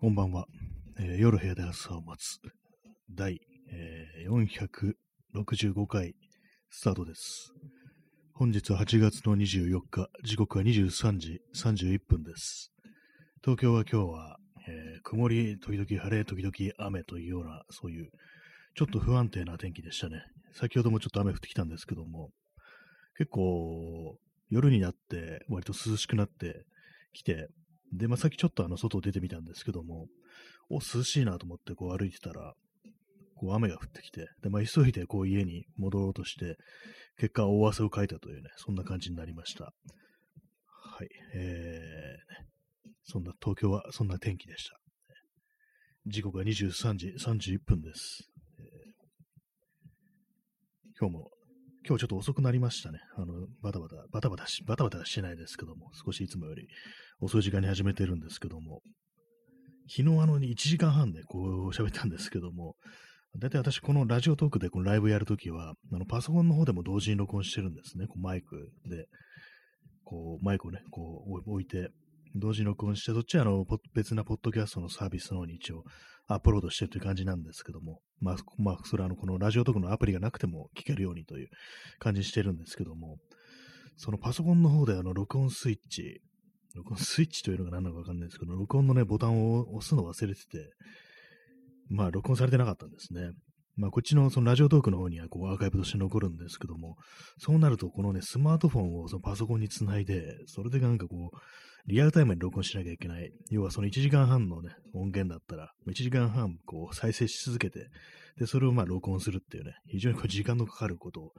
こんばんは。えー夜部屋で朝を待つ。第、えー465回スタートです。本日は8月の24日、時刻は23時31分です。東京は今日は、えー曇り、時々晴れ、時々雨というような、そういう、ちょっと不安定な天気でしたね。先ほどもちょっと雨降ってきたんですけども、結構、夜になって、割と涼しくなってきて、で、まあ、さっきちょっとあの、外出てみたんですけども、お、涼しいなと思ってこう歩いてたら、こう雨が降ってきて、で、まあ、急いでこう家に戻ろうとして、結果大汗をかいたというね、そんな感じになりました。はい。えー、そんな、東京はそんな天気でした。時刻は23時31分です。えー今日も、今日ちょっと遅くなりましたね。あの、バタバタ、バタバタし、バタバタしてないですけども、少しいつもより遅い時間に始めてるんですけども、昨日あの1時間半でこう喋ったんですけども、だいたい私このラジオトークでこのライブやるときは、あのパソコンの方でも同時に録音してるんですね。こうマイクで、こうマイクをね、こう置いて、同時に録音して、そっちはあの別なポッドキャストのサービスの方に一応アップロードしてるという感じなんですけども、まあ、まあ、それはあのこのラジオトークのアプリがなくても聞けるようにという感じにしてるんですけども、そのパソコンの方であの録音スイッチ、録音スイッチというのが何なのかわかんないですけど、録音のね、ボタンを押すの忘れてて、まあ、録音されてなかったんですね。まあ、こっちのそのラジオトークの方にはこうアーカイブとして残るんですけども、そうなるとこのね、スマートフォンをそのパソコンにつないで、それでなんかこう、リアルタイムに録音しなきゃいけない。要はその1時間半のね、音源だったら、1時間半こう再生し続けて、で、それをまあ録音するっていうね、非常にこう時間のかかること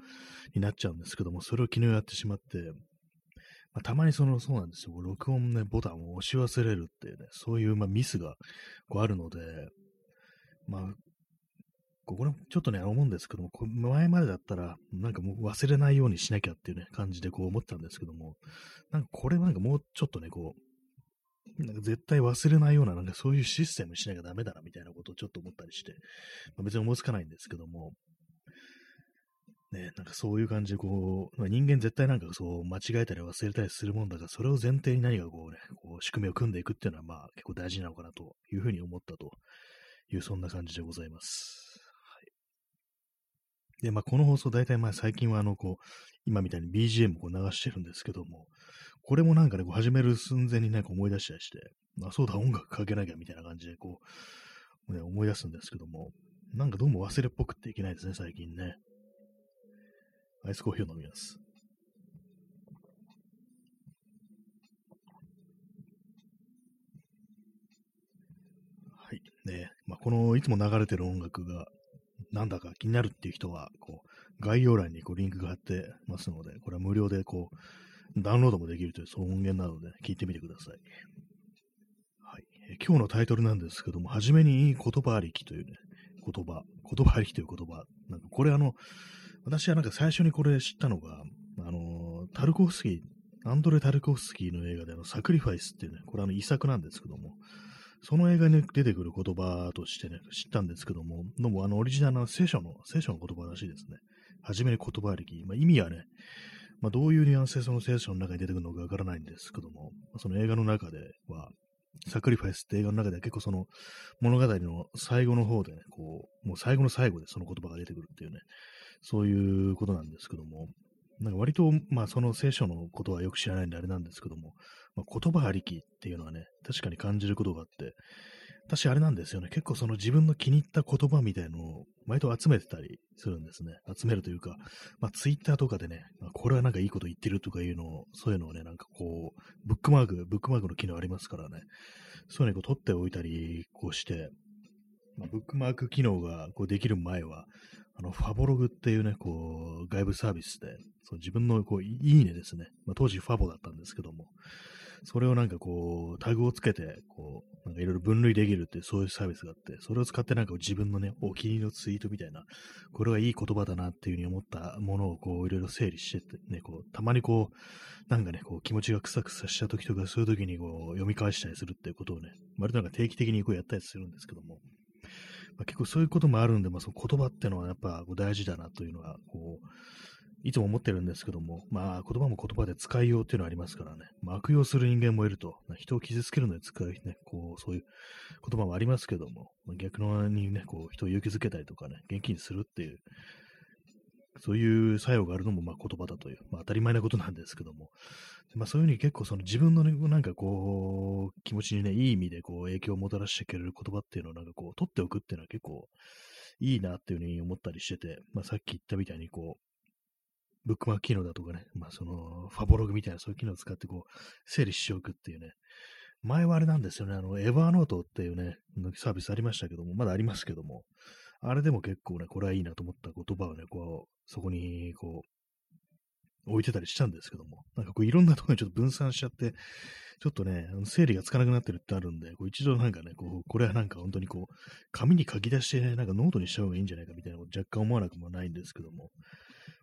になっちゃうんですけども、それを昨日やってしまって、まあ、たまにその、そうなんですよ。録音ね、ボタンを押し忘れるっていうね、そういうまあミスがこうあるので、まあ、ここれちょっとね、思うんですけども、前までだったら、なんかもう忘れないようにしなきゃっていうね、感じでこう思ったんですけども、なんかこれはなんかもうちょっとね、こう、なんか絶対忘れないような、なんかそういうシステムにしなきゃダメだな、みたいなことをちょっと思ったりして、まあ、別に思いつかないんですけども、ね、なんかそういう感じでこう、まあ、人間絶対なんかそう間違えたり忘れたりするもんだから、それを前提に何かこうね、こう仕組みを組んでいくっていうのはまあ結構大事なのかなというふうに思ったという、そんな感じでございます。で、まあこの放送大体まあ最近はあのこう、今みたいに BGM を流してるんですけども、これもなんかね、こう始める寸前になんか思い出したりして、あ、そうだ、音楽かけなきゃみたいな感じでこう、ね、思い出すんですけども、なんかどうも忘れっぽくっていけないですね、最近ね。アイスコーヒーを飲みます。はい。ねまあ、このいつも流れてる音楽がなんだか気になるっていう人は、こう、概要欄にこうリンクが貼ってますので、これは無料でこう、ダウンロードもできるという、そういう音源なので、聞いてみてください。はい。今日のタイトルなんですけども、はじめにいい言葉ありきというね、言葉、言葉ありきという言葉。なんかこれあの、私はなんか最初にこれ知ったのが、あの、タルコフスキー、アンドレ・タルコフスキーの映画であの、サクリファイスっていうね、これあの遺作なんですけども、その映画に出てくる言葉としてね、知ったんですけども、どうもあのオリジナルの聖書の、聖書の言葉らしいですね。はじめに言葉ありき。まあ、意味はね、まあ、どういうニュアンスでその聖書の中に出てくるのかわからないんですけども、その映画の中では、サクリファイスって映画の中では結構その物語の最後の方でね、こう、もう最後の最後でその言葉が出てくるっていうね、そういうことなんですけども、なんか割と、まあその聖書のことはよく知らないんであれなんですけども、まあ、言葉ありきっていうのはね、確かに感じることがあって、私あれなんですよね、結構その自分の気に入った言葉みたいのを毎度集めてたりするんですね。集めるというか、まあツイッターとかでね、まあ、これはなんかいいこと言ってるとかいうのを、そういうのをね、なんかこう、ブックマーク、ブックマークの機能ありますからね、そういうのを取っておいたり、こうして、まあ、ブックマーク機能がこうできる前は、あの、ファボログっていうね、こう、外部サービスで、そう自分のこう、いいねですね。まあ、当時ファボだったんですけども、それをなんかこう、タグをつけて、こう、なんかいろいろ分類できるっていうそういうサービスがあって、それを使ってなんか自分のね、お気に入りのツイートみたいな、これはいい言葉だなっていうふうに思ったものをこう、いろいろ整理してってね、こう、たまにこう、なんかね、こう、気持ちがクサクサした時とか、そういう時にこう、読み返したりするっていうことをね、割となんか定期的にこうやったりするんですけども、まあ、結構そういうこともあるんで、まあ、その言葉ってのはやっぱこう大事だなというのは、こう、いつも思ってるんですけども、まあ、言葉も言葉で使いようっていうのはありますからね、まあ、悪用する人間もいると、人を傷つけるのに使うね、こう、そういう言葉もありますけども、まあ、逆のにね、こう、人を勇気づけたりとかね、元気にするっていう、そういう作用があるのも、まあ、言葉だという、まあ、当たり前なことなんですけども、まあ、そういうふうに結構その自分の、ね、なんかこう、気持ちにね、いい意味でこう、影響をもたらしてくれる言葉っていうのをなんかこう、取っておくっていうのは結構いいなっていうふうに思ったりしてて、まあ、さっき言ったみたいにこう、ブックマーク機能だとかね、まあその、ファボログみたいなそういう機能を使ってこう、整理しておくっていうね。前はあれなんですよね、あの、エヴァーノートっていうね、サービスありましたけども、まだありますけども、あれでも結構ね、これはいいなと思った言葉をね、こう、そこに、こう、置いてたりしたんですけども、なんかこういろんなところにちょっと分散しちゃって、ちょっとね、整理がつかなくなってるってあるんで、こう一度なんかね、こう、これはなんか本当にこう、紙に書き出してね、なんかノートにした方がいいんじゃないかみたいなこと若干思わなくもないんですけども、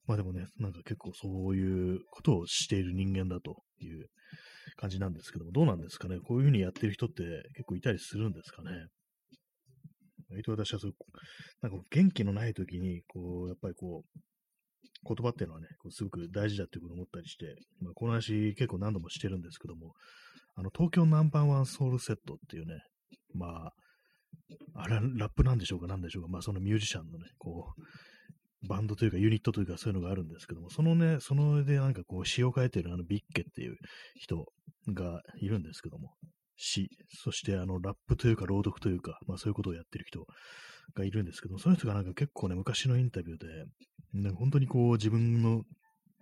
まあでもね、なんか結構そういうことをしている人間だという感じなんですけども、どうなんですかね？こういうふうにやってる人って結構いたりするんですかね？割と私はそう、なんか元気のない時に、こう、やっぱりこう、言葉っていうのはね、こうすごく大事だっていうことを思ったりして、まあ、この話結構何度もしてるんですけども、あの、東京ナンバーワンソウルセットっていうね、まあ、あれラップなんでしょうか、なんでしょうか、まあそのミュージシャンのね、こう、バンドというかユニットというかそういうのがあるんですけども、そのね、その上でなんかこう詩を書いてるあのビッケっていう人がいるんですけども、詩、そしてあのラップというか朗読というか、まあそういうことをやってる人がいるんですけども、その人がなんか結構ね、昔のインタビューで、ね、本当にこう自分の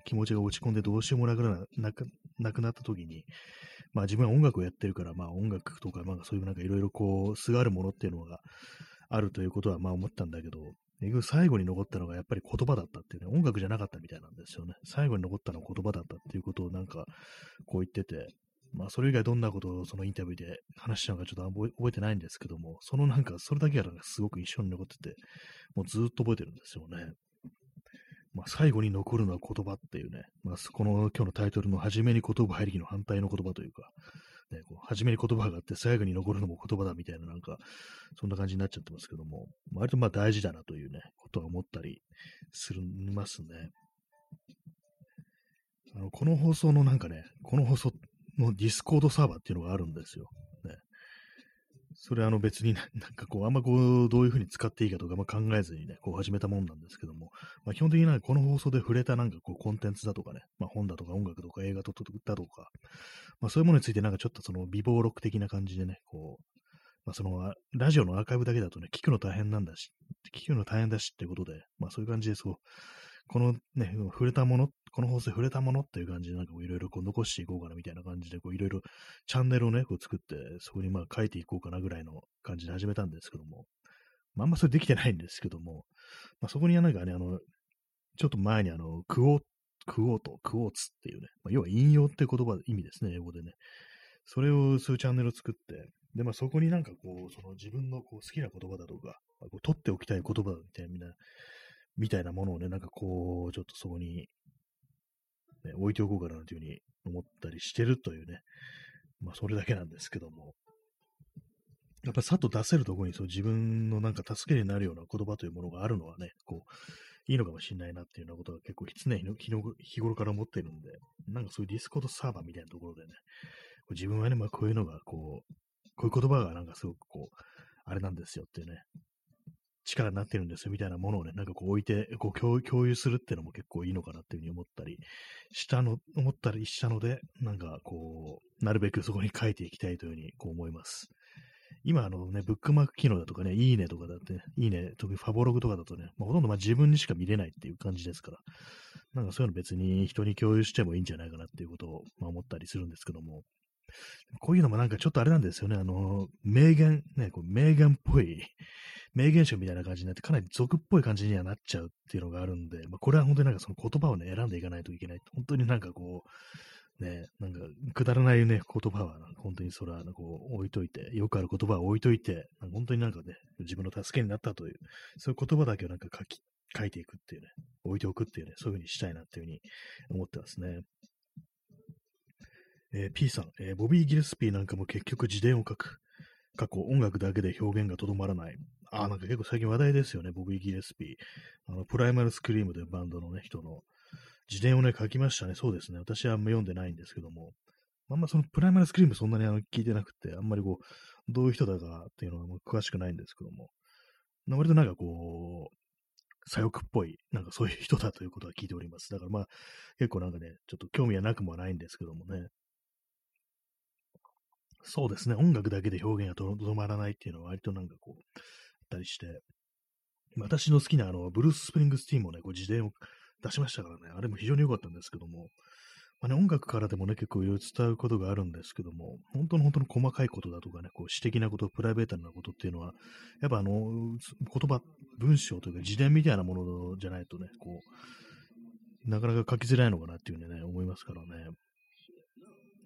気持ちが落ち込んでどうしようもなくななくなった時に、まあ自分は音楽をやってるから、まあ音楽とか、まあそういうなんかいろいろこう、すがるものっていうのがあるということはまあ思ったんだけど、最後に残ったのがやっぱり言葉だったっていうね、音楽じゃなかったみたいなんですよね。最後に残ったのは言葉だったっていうことをなんかこう言ってて、まあそれ以外どんなことをそのインタビューで話したのかちょっと覚えてないんですけども、そのなんかそれだけがすごく一緒に残ってて、もうずっと覚えてるんですよね。まあ、最後に残るのは言葉っていうね、まあ、この今日のタイトルの初めに言葉入りきの反対の言葉というか、初めに言葉があって最後に残るのも言葉だみたいななんか、そんな感じになっちゃってますけども、割とまあ大事だなというね、ことは思ったりするますね。あの、この放送のなんかね、この放送の Discord サーバーっていうのがあるんですよ。それあの別に なんかこう、あんまこう、どういうふうに使っていいかとか、まあ、考えずにね、こう始めたもんなんですけども、まあ、基本的になんかこの放送で触れたなんかこう、コンテンツだとかね、まあ、本だとか音楽とか映画とだとか、まあ、そういうものについてなんかちょっとその備忘録的な感じでね、こう、まあ、その、ラジオのアーカイブだけだとね、聞くの大変なんだし、聞くの大変だしってことで、まあそういう感じでそう、このね、触れたもの、この放送触れたものっていう感じで、なんかいろいろ残していこうかなみたいな感じで、こういろいろチャンネルをね、こう作って、そこにまあ書いていこうかなぐらいの感じで始めたんですけども、まあ、あんまそれできてないんですけども、まあ、そこにはなんかね、あの、ちょっと前にあの、クオー、クオート、クオーツっていうね、まあ、要は引用って言葉、意味ですね、英語でね。それを、そういうチャンネルを作って、で、まあそこになんかこう、その自分のこう好きな言葉だとか、こう取っておきたい言葉みたいな、みたいなものをね、なんかこう、ちょっとそこに、ね、置いておこうかなというふうに思ったりしてるというね、まあそれだけなんですけども、やっぱさっと出せるところにそう自分のなんか助けになるような言葉というものがあるのはね、こう、いいのかもしれないなっていうようなことが結構常に日頃から思ってるんで、なんかそういうディスコードサーバーみたいなところでね、自分はね、まあこういうのがこう、こういう言葉がなんかすごくこう、あれなんですよっていうね、力になってるんですよみたいなものをね、なんかこう置いて、こう共共有するっていうのも結構いいのかなっていうふうに思ったりしたの、思ったりしたので、なんかこう、なるべくそこに書いていきたいというふうにこう思います。今あのね、ブックマーク機能だとかね、いいねとかだって、いいね、特にファボログとかだとね、まあ、ほとんどまあ自分にしか見れないっていう感じですから、なんかそういうの別に人に共有してもいいんじゃないかなっていうことを、まあ、思ったりするんですけども、こういうのもなんかちょっとあれなんですよね。あの、名言、ね、こう名言っぽい、名言集みたいな感じになって、かなり俗っぽい感じにはなっちゃうっていうのがあるんで、まあ、これは本当になんかその言葉をね、選んでいかないといけない。本当になんかこう、ね、なんか、くだらないね、言葉は、本当にそれは、こう、置いといて、よくある言葉を置いといて、本当になんかね、自分の助けになったという、そういう言葉だけをなんか書き、書いていくっていうね、置いておくっていうね、そういうふうにしたいなっていうふうに思ってますね。えー、P さん、えー、ボビー・ギルスピーなんかも結局自伝を書く。過去、音楽だけで表現がとどまらない。あ、なんか結構最近話題ですよね、ボビー・ギルスピー。あの、プライマルスクリームというバンドのね、人の、自伝をね、書きましたね。そうですね。私はあんま読んでないんですけども、あんまそのプライマルスクリームそんなにあの聞いてなくて、あんまりこう、どういう人だかっていうのはもう詳しくないんですけども、割となんかこう、左翼っぽい、なんかそういう人だということは聞いております。だからまあ、結構なんかね、ちょっと興味はなくもないんですけどもね。そうですね、音楽だけで表現がとどまらないっていうのは割となんかこう、あったりして、私の好きなあの、ブルース・スプリングスティーンもね、こう自伝を出しましたからね、あれも非常に良かったんですけども、まあね、音楽からでもね、結構いろいろ伝わることがあるんですけども、本当の本当の細かいことだとかね、こう私的なこと、プライベートなことっていうのは、やっぱあの、言葉、文章というか自伝みたいなものじゃないとね、こう、なかなか書きづらいのかなっていうふうにね、思いますからね。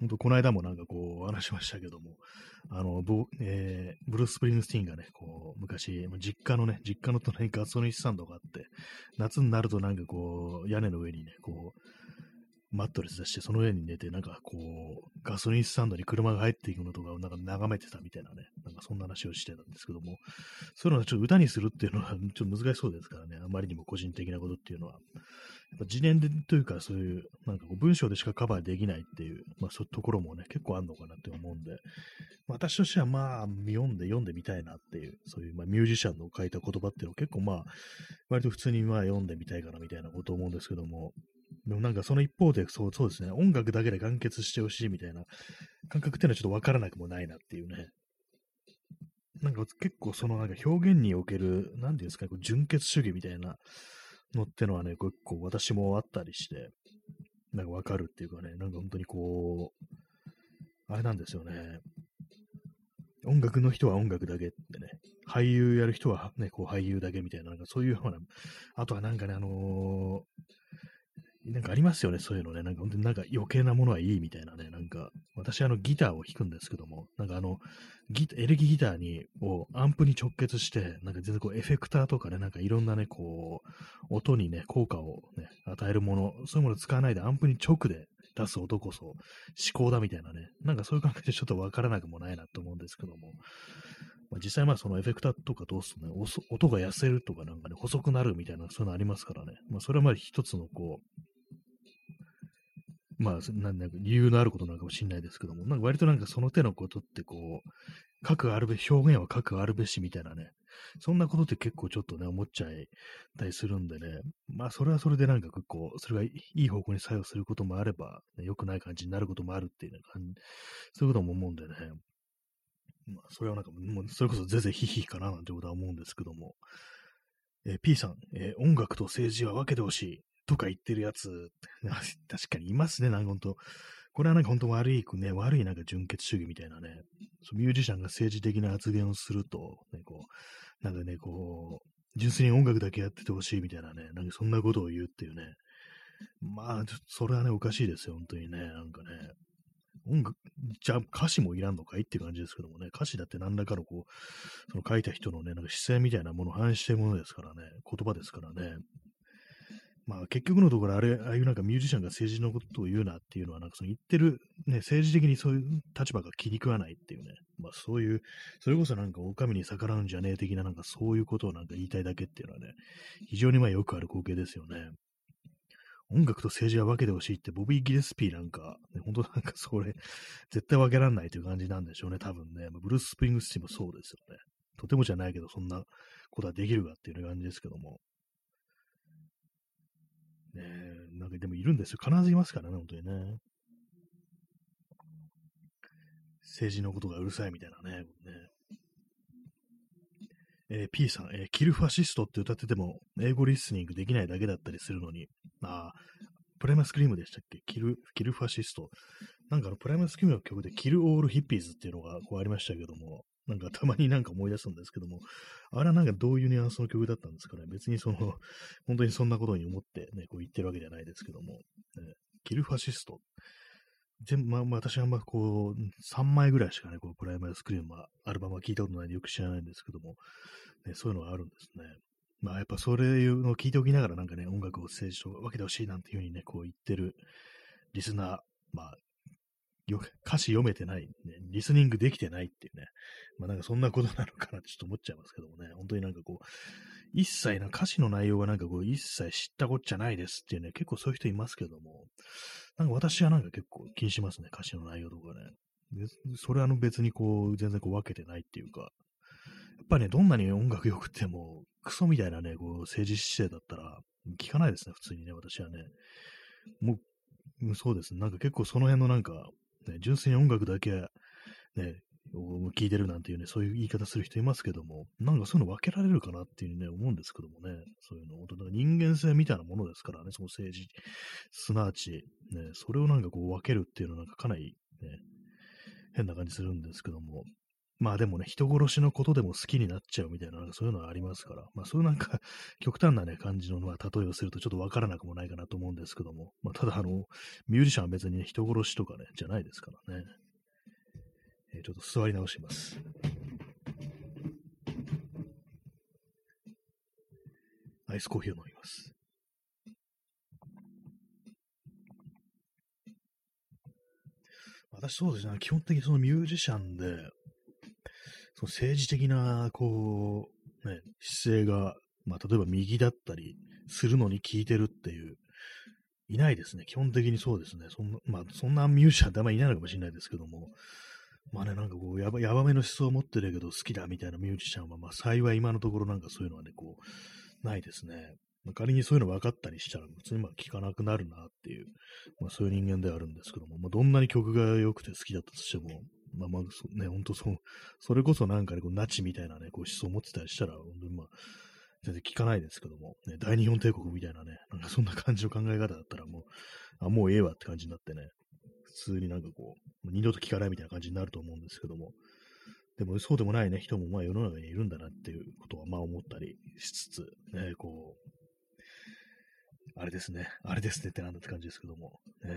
本当この間もなんかこう話しましたけども、あの、ブ,、えー、ブルース・スプリングスティーンがね、こう、昔、実家のね、実家の隣にガソリンスタンドがあって、夏になるとなんかこう、屋根の上にね、こう、マットレス出して、その上に寝て、なんかこう、ガソリンスタンドに車が入っていくのとかをなんか眺めてたみたいなね、なんかそんな話をしてたんですけども、そういうのはちょっと歌にするっていうのは ちょっと難しそうですからね、あまりにも個人的なことっていうのは。やっぱ自伝でというか、そういう、なんかこう文章でしかカバーできないっていう、まあそういうところもね、結構あるのかなって思うんで、私としてはまあ、読んで読んでみたいなっていう、そういう、まあ、ミュージシャンの書いた言葉っていうのを結構まあ、割と普通にまあ読んでみたいかなみたいなこと思うんですけども、でもなんかその一方で、そうそうですね、音楽だけで完結してほしいみたいな感覚っていうのはちょっとわからなくもないなっていうね。なんか結構そのなんか表現における、なんていうんですかね、こう純潔主義みたいなのってのはね、結構私もあったりして、なんかわかるっていうかね、なんか本当にこう、あれなんですよね。音楽の人は音楽だけってね、俳優やる人はね、こう俳優だけみたいな、なんかそういうような、あとはなんかね、あのー、なんかありますよね、そういうのね。なんか本当になんか余計なものはいいみたいなね。なんか、私あのギターを弾くんですけども、なんかあの、ギエレキギターに、をアンプに直結して、なんか全然こうエフェクターとかね、なんかいろんなね、こう、音にね、効果をね、与えるもの、そういうものを使わないでアンプに直で出す音こそ思考だみたいなね。なんかそういう感じでちょっとわからなくもないなと思うんですけども。まあ、実際まあそのエフェクターとかどうするとね、音が痩せるとかなんかね、細くなるみたいな、そういうのありますからね。まあそれはまあ一つのこう、まあ、なんだ理由のあることなのかもしれないですけども、なんか割となんかその手のことってこう、各あるべ、表現は各あるべしみたいなね、そんなことって結構ちょっとね、思っちゃいたりするんでね、まあそれはそれでなんか結構、それがいい方向に作用することもあれば、ね、良くない感じになることもあるっていう感じ、そういうことも思うんでね、まあそれはなんかもう、それこそぜぜひひかななんてことは思うんですけども、えー、P さん、えー、音楽と政治は分けてほしい。とか言ってるやつ、確かにいますね、なんか本当。これはなんか本当悪い、ね、悪いなんか純血主義みたいなね、ミュージシャンが政治的な発言をすると、ね、こう、なんかね、こう、純粋に音楽だけやっててほしいみたいなね、なんかそんなことを言うっていうね。まあ、それはね、おかしいですよ、本当にね、なんかね。音楽、じゃあ歌詞もいらんのかいって感じですけどもね、歌詞だって何らかのこう、その書いた人のね、なんか姿勢みたいなものを反映しているものですからね、言葉ですからね。まあ結局のところあれ、ああいうなんかミュージシャンが政治のことを言うなっていうのは、なんかその言ってる、ね、政治的にそういう立場が気に食わないっていうね、まあそういう、それこそなんか狼に逆らうんじゃねえ的ななんかそういうことをなんか言いたいだけっていうのはね、非常にまあよくある光景ですよね。音楽と政治は分けてほしいってボビー・ギレスピーなんか、ね、本当なんかそれ、絶対分けられないという感じなんでしょうね、多分ね。ブルース・スプリングスティもそうですよね。とてもじゃないけど、そんなことはできるかっていう感じですけども。ねなんかでもいるんですよ。必ずいますからね、本当にね。政治のことがうるさいみたいなね。ねえー、P さん、えー、 kill fascist って歌ってても、英語リスニングできないだけだったりするのに、あプライマスクリームでしたっけ？ kill、kill fascist。なんかあの、プライマスクリームの曲で、 Kill All Hippies っていうのがこうありましたけども、なんか たまになんか思い出すんですけども、あれはなんかどういうニュアンスの曲だったんですかね。別にその、本当にそんなことに思ってね、こう言ってるわけじゃないですけども、ね、 kill fascist。全部、まあ、私はあんまこう、3枚ぐらいしかね、こう、プライマルスクリームは、アルバムは聞いたことないんでよく知らないんですけども、ね、そういうのがあるんですね。まあ、やっぱそれのを聞いておきながらなんかね、音楽を政治と分けてほしいなんていうふうにね、こう言ってるリスナー、まあ、よ歌詞読めてない、ね、リスニングできてないっていうね、まあなんかそんなことなのかなってちょっと思っちゃいますけどもね、本当になんかこう、一切な歌詞の内容がなんかこう、一切知ったこっちゃないですっていうね、結構そういう人いますけども、なんか私はなんか結構気にしますね、歌詞の内容とかね。それはあの別にこう、全然こう分けてないっていうか、やっぱりね、どんなに音楽良くても、クソみたいなね、こう、政治姿勢だったら、聞かないですね、普通にね、私はね。もう、そうです。ね、なんか結構その辺のなんか、ね、純粋に音楽だけ、ね、聞いてるなんていうね、そういう言い方する人いますけども、なんかそういうの分けられるかなっていうね、思うんですけどもね、そういうの、本当人間性みたいなものですからね、その政治、すなわち、ね、それをなんかこう分けるっていうのはなんかかなり、ね、変な感じするんですけども、まあでもね、人殺しのことでも好きになっちゃうみたいな、なんかそういうのはありますから、まあそういうなんか 極端なね、感じの、まあ、例えをするとちょっとわからなくもないかなと思うんですけども、まあただあの、ミュージシャンは別に、ね、人殺しとかね、じゃないですからね。えー、ちょっと座り直します。アイスコーヒーを飲みます。私そうですね、基本的にそのミュージシャンで、その政治的な、こう、ね、姿勢が、まあ、例えば右だったりするのに聞いてるっていう、いないですね。基本的にそうですね。そんな、まあ、そんなミュージシャンってあんまりいないのかもしれないですけども、まあね、なんかこう、やばやばめの思想を持ってるけど好きだみたいなミュージシャンは、まあ幸い今のところなんかそういうのはね、こう、ないですね。まあ、仮にそういうの分かったりしたら、普通にまあ聞かなくなるなっていう、まあそういう人間ではあるんですけども、まあどんなに曲が良くて好きだったとしても、まあまあ、ね、本当そう、それこそなんかね、こう、ナチみたいなね、こう思想を持ってたりしたら、本当にまあ、全然聞かないですけども、ね、大日本帝国みたいなね、なんかそんな感じの考え方だったらもう、あ、もうええわって感じになってね、普通になんかこう、二度と聞かないみたいな感じになると思うんですけども、でもそうでもないね、人もまあ世の中にいるんだなっていうことはまあ思ったりしつつ、ね、こう、あれですね、あれですねってなんだって感じですけども、ね、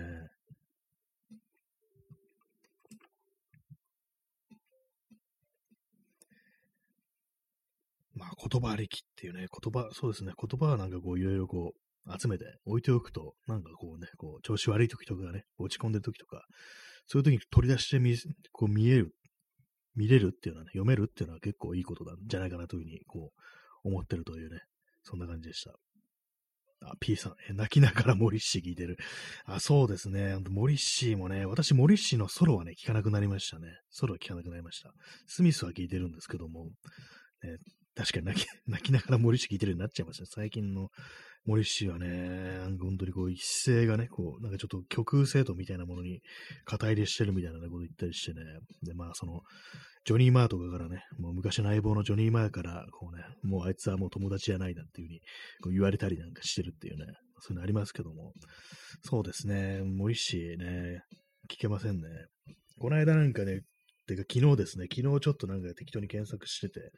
まあ言葉ありきっていうね、言葉、そうですね、言葉はなんかこういろいろこう、集めて置いておくと、なんかこうね、こう調子悪い時とかね、落ち込んでる時とか、そういう時に取り出してみ、こう見える、見れるっていうのはね、読めるっていうのは結構いいことなんじゃないかなというふうに、こう、思ってるというね、そんな感じでした。あ、P さん、え泣きながらモリッシー聞いてる。あ、そうですね。モリッシーもね、私、モリッシーのソロはね、聞かなくなりましたね。ソロは聞かなくなりました。スミスは聞いてるんですけども、ね、確かに泣き 泣きながらモリッシー聞いてるようになっちゃいました。最近の森氏はね、本当にこう一斉がね、こう、なんかちょっと極右政党みたいなものに肩入れしてるみたいなこと言ったりしてね、で、まあその、ジョニー・マーとかからね、もう昔の相棒のジョニー・マーから、こうね、もうあいつはもう友達じゃないなっていうふうにこう言われたりなんかしてるっていうね、そういうのありますけども、そうですね、森氏ね、聞けませんね。この間なんかね、てか昨日ですね、昨日ちょっとなんか適当に検索してて、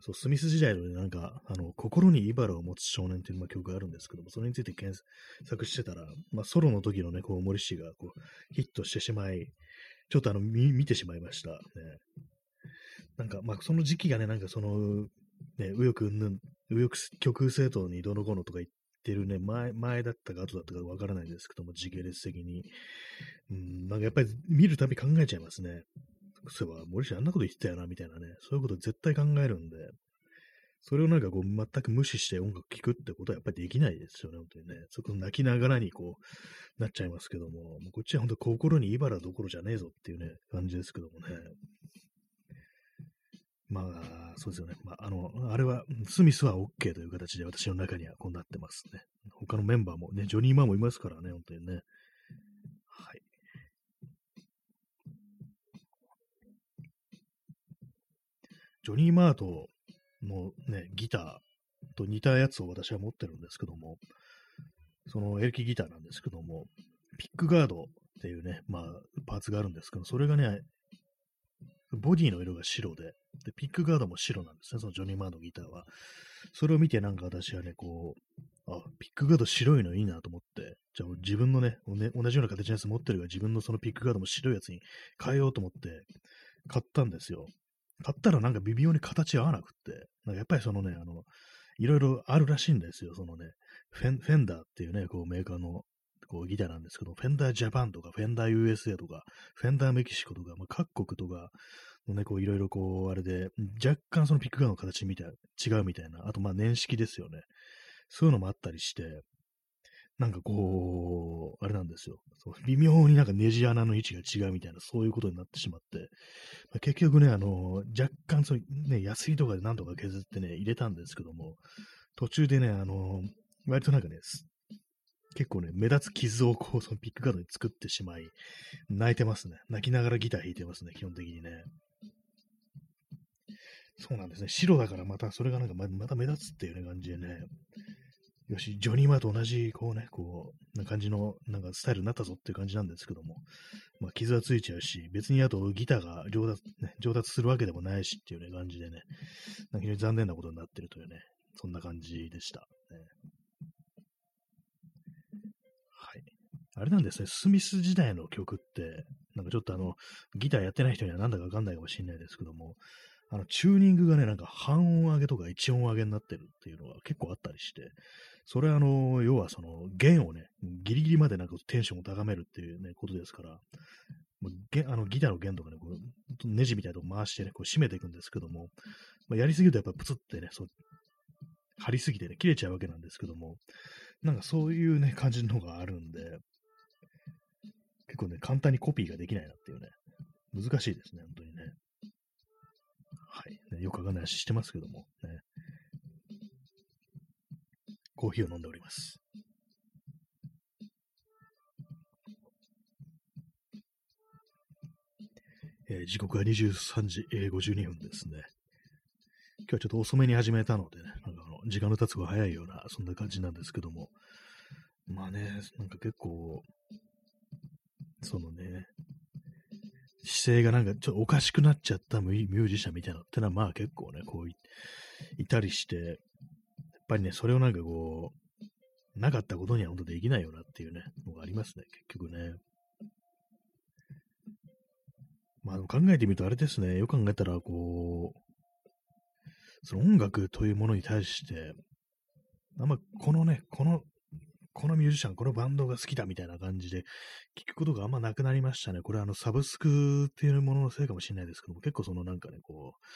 そう、スミス時代のなんか、あの、心に茨を持つ少年っていう曲があるんですけども、それについて検索してたら、まあ、ソロの時のね、こう、森氏がこう、ヒットしてしまい、ちょっとあの、見、見てしまいました。ね。なんか、まあ、その時期がね、なんかその、ね、右翼うんぬん、右翼極右政党にどのこのとか言ってるね、前、前だったか後だったかわからないですけども、時系列的に。うん、なんかやっぱり見るたび考えちゃいますね。そういえば、森氏あんなこと言ってたよな、みたいなね、そういうこと絶対考えるんで、それをなんかこう、全く無視して音楽聴くってことはやっぱりできないですよね、本当にね。そこ泣きながらにこう、なっちゃいますけども、もうこっちは本当心に茨どころじゃねえぞっていうね、感じですけどもね。まあ、そうですよね。まあ、あの、あれは、スミスは OK という形で私の中にはこうなってますね。他のメンバーもね、ジョニー・マーもいますからね、本当にね。はいジョニー・マートのね、ギターと似たやつを私は持ってるんですけども、そのエレキギターなんですけども、ピックガードっていうね、まあ、パーツがあるんですけど、それがね、ボディの色が白で、で、ピックガードも白なんですね、そのジョニー・マーのギターは。それを見てなんか私はね、こう、あ、ピックガード白いのいいなと思って、じゃあ自分のね、ね同じような形のやつ持ってるから自分のそのピックガードも白いやつに変えようと思って買ったんですよ。買ったらなんか微妙に形合わなくって、なんかやっぱりそのね、あの、いろいろあるらしいんですよ、そのね、フェンフェンダーっていうね、こうメーカーのこうギターなんですけど、フェンダージャパンとか、フェンダー USA とか、フェンダーメキシコとか、まあ、各国とかのね、こういろいろこう、あれで、若干そのピックガンの形みたい、違うみたいな、あとまあ年式ですよね。そういうのもあったりして、なんかこう、あれなんですよ。そう微妙になんかネジ穴の位置が違うみたいな、そういうことになってしまって、まあ、結局ね、あの、若干そう、ね、安いとかで何とか削ってね、入れたんですけども、途中でね、あの、割となんかね、結構ね、目立つ傷をこう、そのピックガードに作ってしまい、泣いてますね。泣きながらギター弾いてますね、基本的にね。そうなんですね。白だからまた、それがなんかままた目立つっていうね、感じでね。よし、ジョニー・マーと同じ、こうね、こう、な感じの、なんかスタイルになったぞっていう感じなんですけども、まあ、傷はついちゃうし、別にあとギターが上達、ね、上達するわけでもないしっていうね、感じでね、非常に残念なことになってるというね、そんな感じでした。ね、はい。あれなんですね、スミス時代の曲って、なんかちょっとあの、ギターやってない人にはなんだかわかんないかもしれないですけども、あの、チューニングがね、なんか半音上げとか一音上げになってるっていうのが結構あったりして、それはあの、要はその弦をね、ギリギリまでなんかテンションを高めるっていうね、ことですから、まあ、あのギターの弦とかね、こうネジみたいなとこ回してね、こう締めていくんですけども、まあ、やりすぎるとやっぱプツってね、そう張りすぎてね、切れちゃうわけなんですけども、なんかそういうね、感じのがあるんで、結構ね、簡単にコピーができないなっていうね、難しいですね、本当にね。はい。ね、よくわかんない話してますけども、ね。コーヒーを飲んでおります。えー、時刻は23時、え52分ですね。今日はちょっと遅めに始めたので、ね、なんかあの時間の経つ方が早いような、そんな感じなんですけども。まあね、なんか結構、そのね、姿勢がなんかちょっとおかしくなっちゃったミュージシャンみたいなのってのはまあ結構ね、こういいたりして、ぱりね、それをなんかこう、なかったことには本当できないよなっていうね、のがありますね、結局ね。まあ考えてみるとあれですね、よく考えたらこう、その音楽というものに対して、あんまこのね、このこのミュージシャン、このバンドが好きだみたいな感じで聞くことがあんまなくなりましたね。これあのサブスクっていうもののせいかもしれないですけども、結構そのなんかね、こう、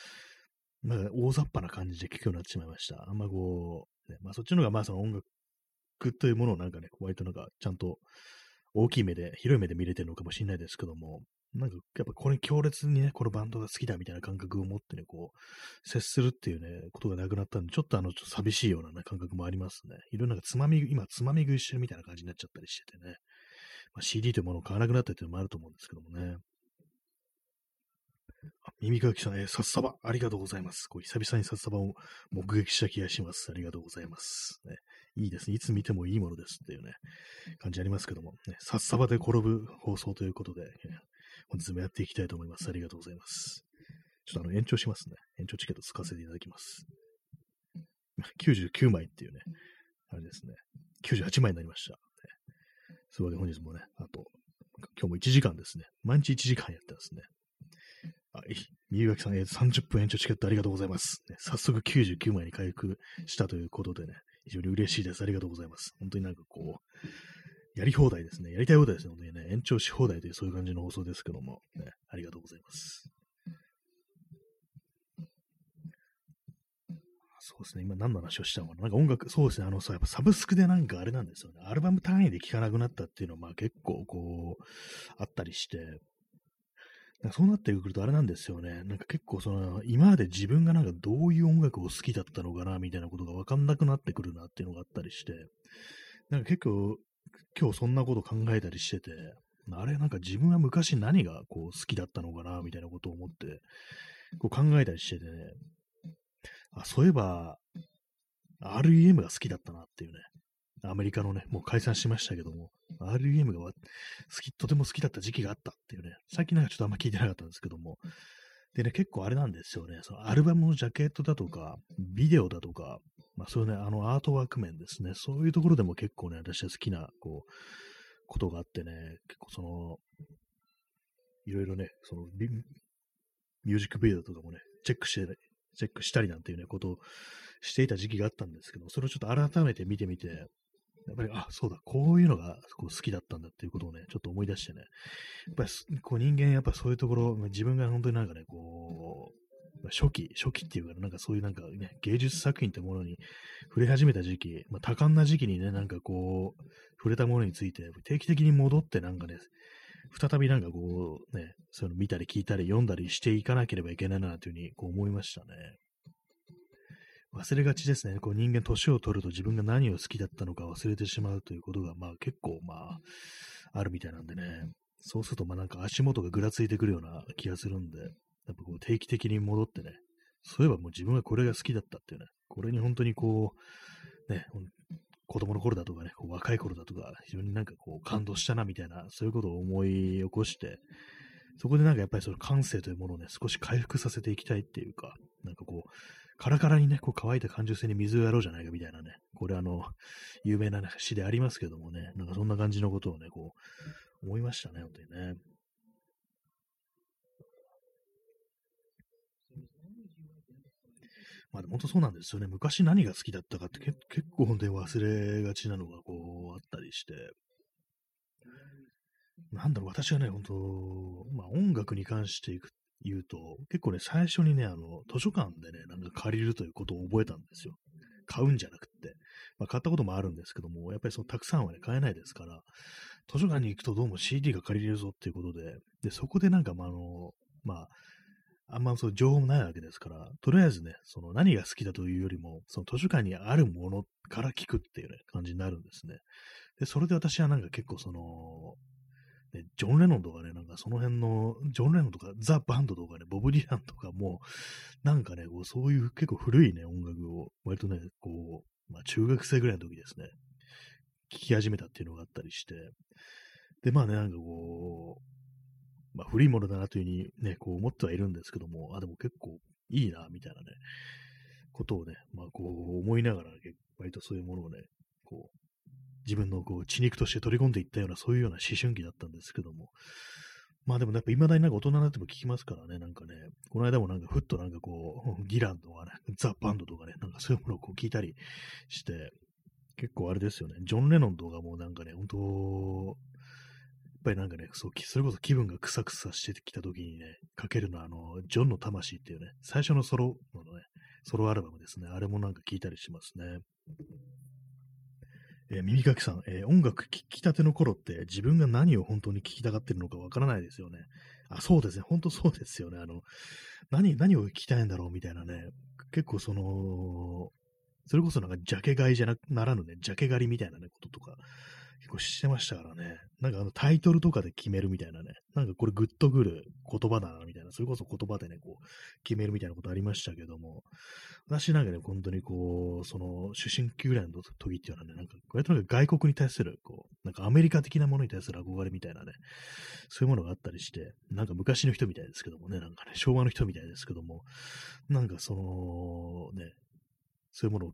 なんか大雑把な感じで聞くようになってしまいました。あんまこう、ね、まあそっちの方がまあその音楽というものをなんかね、割となんかちゃんと大きい目で、広い目で見れてるのかもしれないですけども、なんか、やっぱこれ強烈にね、このバンドが好きだみたいな感覚を持ってね、こう、接するっていうね、ことがなくなったんで、ちょっとあの、ちょっと寂しいような、ね、感覚もありますね。いろんなつまみ、今、つまみ食いしてるみたいな感じになっちゃったりしててね。まあ、CD というものを買わなくなったっていうのもあると思うんですけどもね。耳かきさん、えー、さっさば、ありがとうございます。こう久々にさっさばを目撃した気がします。ありがとうございます。ね、いいですね。いつ見てもいいものですっていうね、感じありますけども、ね、さっさばで転ぶ放送ということで、本日もやっていきたいと思います。ありがとうございます。ちょっとあの延長しますね。延長チケット使わせていただきます。99枚っていうね、あれですね。98枚になりました。そういうわけで本日もね、あと、今日も1時間ですね。毎日1時間やってますね。あ、右垣さん、30分延長チケットありがとうございます。早速99枚に回復したということでね、非常に嬉しいです。ありがとうございます。本当になんかこう、やり放題ですね。やりたい放題ですね。ね、延長し放題というそういう感じの放送ですけども、ね、ありがとうございます。そうですね。今何の話をしたのかななんか音楽、そうですね。あのさ、やっぱサブスクでなんかあれなんですよね。アルバム単位で聴かなくなったっていうのは、まあ結構こう、あったりして、そうなってくるとあれなんですよね。なんか結構その、今まで自分がなんかどういう音楽を好きだったのかな、みたいなことがわかんなくなってくるなっていうのがあったりして、なんか結構今日そんなこと考えたりしてて、あれなんか自分は昔何がこう好きだったのかなみたいなことを思って、こう考えたりしててね、あ、そういえば、REM が好きだったなっていうね、アメリカのね、もう解散しましたけども、REM が好き、とても好きだった時期があったっていうね、最近なんかちょっとあんま聞いてなかったんですけども、でね、結構あれなんですよね、そのアルバムのジャケットだとか、ビデオだとか、まあそういうね、あのアートワーク面ですね、そういうところでも結構ね、私は好きな、こう、ことがあってね、結構その、いろいろね、そのミュージックビデオとかもね、チェックして、チェックしたりなんていうね、ことをしていた時期があったんですけど、それをちょっと改めて見てみて、やっぱり、あ、そうだ、こういうのがこう好きだったんだっていうことをね、ちょっと思い出してね、やっぱりこう人間、やっぱそういうところ、自分が本当になんかね、こう、初期、初期っていうか、なんかそういうなんかね、芸術作品ってものに触れ始めた時期、まあ、多感な時期にね、なんかこう、触れたものについて定期的に戻ってなんかね、再びなんかこうね、そういうの見たり聞いたり読んだりしていかなければいけないなというふうにこう思いましたね。忘れがちですね。こう人間年を取ると自分が何を好きだったのか忘れてしまうということが、まあ結構まあ、あるみたいなんでね。そうするとまあなんか足元がぐらついてくるような気がするんで、やっぱこう定期的に戻ってね、そういえばもう自分はこれが好きだったっていうね、これに本当にこう、ね、子供の頃だとかね、こう若い頃だとか、非常になんかこう感動したなみたいな、そういうことを思い起こして、そこでなんかやっぱりその感性というものをね、少し回復させていきたいっていうか、なんかこう、カラカラにね、こう乾いた感受性に水をやろうじゃないかみたいなね、これあの、有名な、詩でありますけどもね、なんかそんな感じのことをね、こう、思いましたね、本当にね。まあ、本当そうなんですよね。昔何が好きだったかって結構本当に忘れがちなのがこうあったりして。なんだろう、私はね、本当まあ音楽に関していく言うと、結構ね、最初にね、あの、図書館でね、なんか借りるということを覚えたんですよ。買うんじゃなくって。まあ、買ったこともあるんですけども、やっぱりそのたくさんはね、買えないですから、図書館に行くとどうも CD が借りれるぞっていうことで、で、そこでなんか、まあ、あの、まあ、あんまそう情報もないわけですから、とりあえずね、その何が好きだというよりも、その図書館にあるものから聞くっていうね、感じになるんですね。で、それで私はなんか結構その、ね、ジョン・レノンとかね、なんかその辺の、ジョン・レノンとか、ザ・バンドとかね、ボブ・ディランとかも、なんかね、こうそういう結構古いね、音楽を、割とね、こう、まあ中学生ぐらいの時ですね、聴き始めたっていうのがあったりして、で、まあね、なんかこう、まあ古いものだなというふうにね、こう思ってはいるんですけども、あ、でも結構いいな、みたいなね、ことをね、まあこう思いながら、割とそういうものをね、こう、自分のこう血肉として取り込んでいったような、そういうような思春期だったんですけども、まあでもやっぱ未だになんか大人になっても聞きますからね、なんかね、この間もなんかふっとなんかこう、ギランとかね、ザ・バンドとかね、なんかそういうものをこう聞いたりして、結構あれですよね、ジョン・レノンとかもなんかね、本当やっぱりなんかね、そう、それこそ気分がクサクサしてきた時にね、かけるのはあの、ジョンの魂っていうね、最初のソロのね、ソロアルバムですね、あれもなんか聞いたりしますね。えー、耳かきさん、えー、音楽聴きたての頃って自分が何を本当に聴きたがってるのかわからないですよね。あ、そうですね。本当そうですよね。あの、何、何を聴きたいんだろうみたいなね。結構その、それこそなんかジャケ買いじゃなならぬね、ジャケ狩りみたいなね、こととか、結構してましたからね。なんかあのタイトルとかで決めるみたいなね。なんかこれグッとくる言葉だな、みたいな。それこそ言葉でね、こう、決めるみたいなことありましたけども。私なんかね、本当にこう、その、思春期ぐらいの時っていうのはね、なんか、割と外国に対する、こう、なんかアメリカ的なものに対する憧れみたいなね、そういうものがあったりして、なんか昔の人みたいですけどもね、なんかね、昭和の人みたいですけども、なんかその、ね、そういうものを、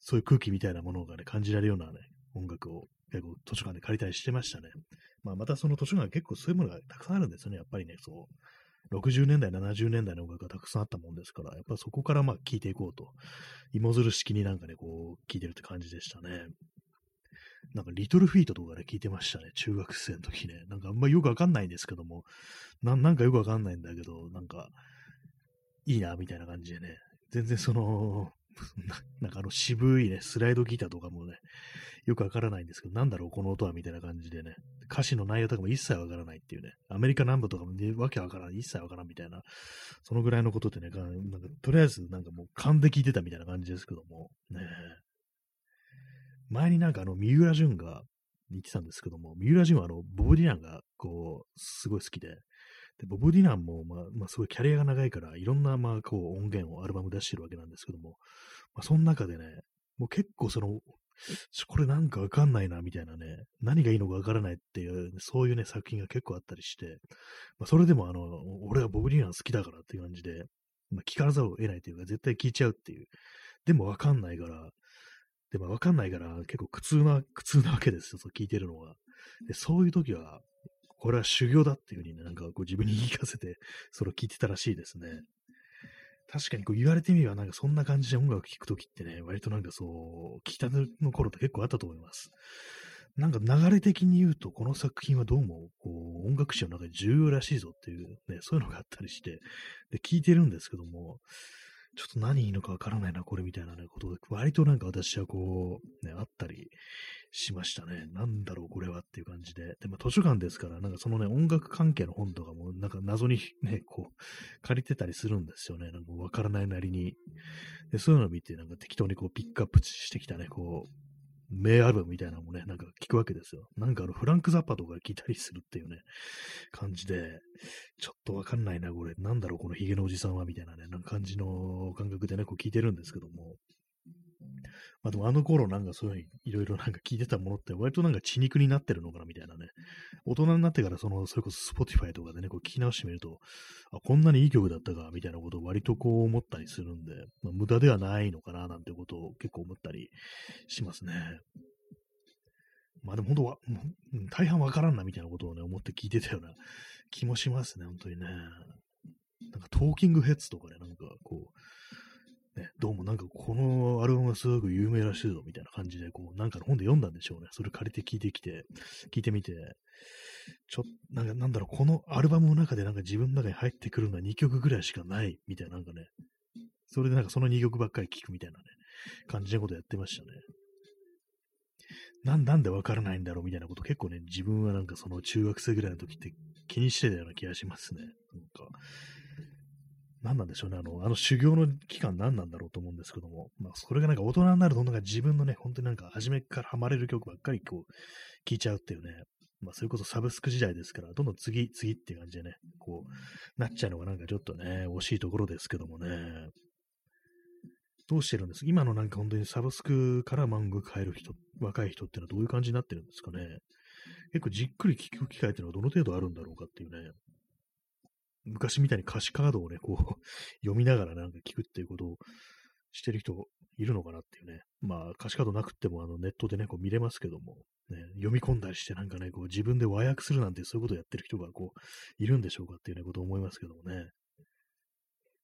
そういう空気みたいなものがね、感じられるようなね、音楽を結構図書館で借りたりしてましたね。まあ、またその図書館結構そういうものがたくさんあるんですよね。やっぱりね、そう、60年代、70年代の音楽がたくさんあったもんですから、やっぱそこからまあ聴いていこうと、芋づる式になんかね、こう、聴いてるって感じでしたね。なんか、リトルフィートとかで聞いてましたね。中学生の時ね。なんかあんまよくわかんないんですけども、ななんかよくわかんないんだけど、なんか、いいな、みたいな感じでね。全然その、なんかあの渋いね、スライドギターとかもね、よくわからないんですけど、なんだろう、この音はみたいな感じでね、歌詞の内容とかも一切わからないっていうね、アメリカ南部とかも、ね、わけわからない、一切わからんみたいな、そのぐらいのことってね、なんかとりあえずなんかもう勘で聞いてたみたいな感じですけども、ね前になんかあの、三浦淳が言ってたんですけども、三浦淳はあの、ボブ・ディランがこう、すごい好きで、で、ボブ・ディランも、まあ、まあ、すごいキャリアが長いから、いろんな、まあ、こう、音源をアルバム出してるわけなんですけども、まあ、その中でね、もう結構その、これなんかわかんないな、みたいなね、何がいいのかわからないっていう、そういうね、作品が結構あったりして、まあ、それでもあの、俺はボブ・ディラン好きだからっていう感じで、まあ、聞かざるを得ないというか、絶対聞いちゃうっていう。でもわかんないから、でもわかんないから、結構苦痛な、苦痛なわけですよ、そう聞いてるのが。で、そういう時は、これは修行だっていうふうにね、なんかこう自分に言い聞かせて、それを聞いてたらしいですね。確かにこう言われてみればなんかそんな感じで音楽聴くときってね、割となんかそう、聴きたての頃って結構あったと思います。なんか流れ的に言うと、この作品はどうも、こう、音楽史の中で重要らしいぞっていうね、そういうのがあったりして、で、聞いてるんですけども、ちょっと何いいのかわからないな、これみたいなね、ことで、割となんか私はこう、ね、あったりしましたね。なんだろう、これはっていう感じで。でも図書館ですから、なんかそのね、音楽関係の本とかも、なんか謎にね、こう、借りてたりするんですよね。なんかわからないなりに。で、そういうのを見て、なんか適当にこう、ピックアップしてきたね、こう、名アルバムみたいなのもね、なんか聞くわけですよ。なんかあの、フランク・ザッパとか聞いたりするっていうね、感じで、ちょっとわかんないな、これ。なんだろう、このヒゲのおじさんは、みたいなね、なんか感じの感覚でね、こう聞いてるんですけども。まあでもあの頃なんかそういういろいろなんか聞いてたものって割となんか血肉になってるのかなみたいなね。大人になってからその、それこそ Spotify とかでね、こう聞き直してみると、あ、こんなにいい曲だったかみたいなことを割とこう思ったりするんで、まあ、無駄ではないのかななんてことを結構思ったりしますね。まあでも本当は、大半わからんなみたいなことをね、思って聞いてたような気もしますね、本当にね。なんかトーキングヘッズとかね、なんかこう、ね、どうもなんかこのアルバムがすごく有名らしいぞみたいな感じで、こう、なんかの本で読んだんでしょうね。それ借りて聞いてきて、聞いてみて、ちょっと、なんかなんだろう、このアルバムの中でなんか自分の中に入ってくるのは2曲ぐらいしかないみたいな、なんかね、それでなんかその2曲ばっかり聴くみたいなね、感じのことやってましたね。なんなんでわからないんだろうみたいなこと結構ね、自分はなんかその中学生ぐらいの時って気にしてたような気がしますね。なんか、何なんでしょうね。あの、あの修行の期間何なんだろうと思うんですけども、まあ、それがなんか大人になると、なんか自分のね、本当になんか初めからハマれる曲ばっかりこう、聴いちゃうっていうね、まあ、それこそサブスク時代ですから、どんどん次、次っていう感じでね、こう、なっちゃうのがなんかちょっとね、惜しいところですけどもね。どうしてるんです？今のなんか本当にサブスクから漫画変える人、若い人っていうのはどういう感じになってるんですかね？結構じっくり聴く機会っていうのはどの程度あるんだろうかっていうね。昔みたいに歌詞カードをね、こう、読みながらなんか聞くっていうことをしてる人いるのかなっていうね。まあ、歌詞カードなくてもあのネットでね、こう見れますけども、ね、読み込んだりしてなんかね、こう自分で和訳するなんてそういうことをやってる人がこう、いるんでしょうかっていうね、ことを思いますけどもね。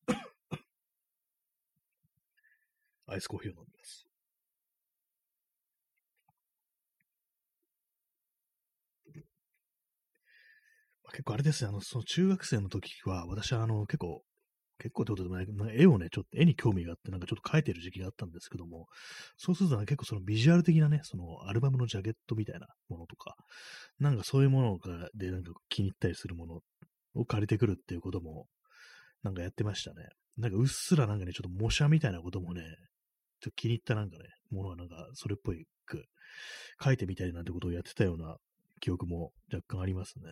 アイスコーヒーを飲みます。結構あれですね、あの、その中学生の時は、私はあの、結構、結構ってことでもないけど、絵をね、ちょっと絵に興味があって、なんかちょっと描いてる時期があったんですけども、そうすると結構そのビジュアル的なね、そのアルバムのジャケットみたいなものとか、なんかそういうものがでなんか気に入ったりするものを借りてくるっていうことも、なんかやってましたね。なんかうっすらなんかね、ちょっと模写みたいなこともね、ちょっと気に入ったなんかね、ものはなんかそれっぽいく書いてみたりなんてことをやってたような記憶も若干ありますね。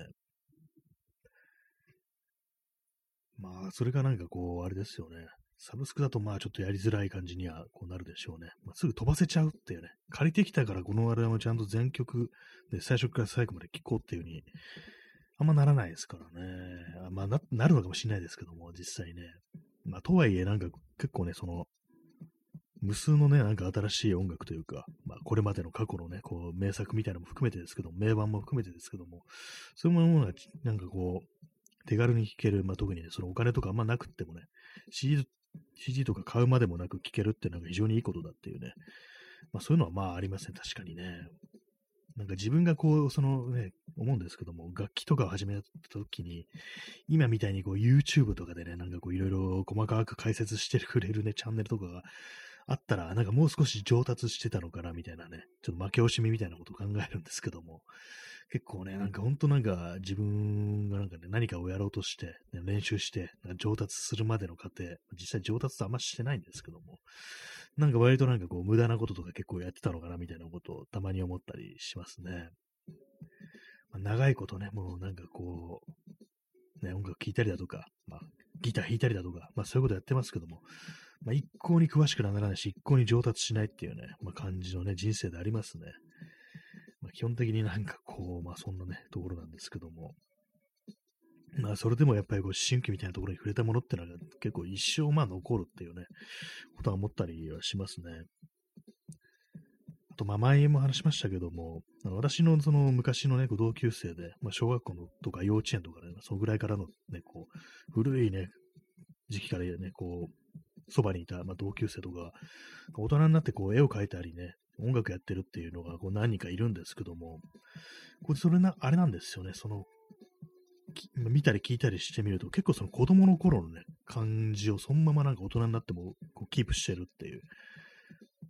まあ、それがなんかこう、あれですよね。サブスクだとまあちょっとやりづらい感じにはこうなるでしょうね。まあ、すぐ飛ばせちゃうっていうね。借りてきたからこのアルバムちゃんと全曲で最初から最後まで聴こうっていう風に、あんまならないですからね。まあな、なるのかもしれないですけども、実際ね。まあとはいえなんか結構ね、その、無数のね、なんか新しい音楽というか、まあこれまでの過去のね、こう名作みたいなのも含めてですけども、名盤も含めてですけども、そういうものがなんかこう、手軽に聴ける、まあ、特にね、そのお金とかあんまなくってもね、CD, CD とか買うまでもなく聴けるっていうのが非常にいいことだっていうね、まあそういうのはまあありますね、確かにね。なんか自分がこう、そのね、思うんですけども、楽器とかを始めた時に、今みたいにこう YouTube とかでね、なんかこういろいろ細かく解説してくれるね、チャンネルとかがあったら、なんかもう少し上達してたのかな、みたいなね、ちょっと負け惜しみみたいなことを考えるんですけども、結構ね、なんか本当なんか自分がなんかね、何かをやろうとして、ね、練習して、上達するまでの過程、実際上達とあんましてないんですけども、なんか割となんかこう無駄なこととか結構やってたのかなみたいなことをたまに思ったりしますね。まあ、長いことね、もうなんかこう、ね、音楽聴いたりだとか、まあ、ギター弾いたりだとか、まあそういうことやってますけども、まあ一向に詳しくならないし、一向に上達しないっていうね、まあ感じのね、人生でありますね。まあ、基本的になんかこう、まあそんなね、ところなんですけども、まあそれでもやっぱりこう思春期みたいなところに触れたものってのは結構一生まあ残るっていうね、ことは思ったりはしますね。あと、まあ前も話しましたけども、あの私のその昔のね、同級生で、まあ小学校のとか幼稚園とかね、そのぐらいからのね、こう、古いね、時期からね、こう、そばにいた、まあ、同級生とか、大人になってこう絵を描いたりね、音楽やってるっていうのがこう何人かいるんですけども、これそれな、あれなんですよね、その、見たり聞いたりしてみると、結構その子供の頃のね、感じをそのままなんか大人になってもこうキープしてるっていう、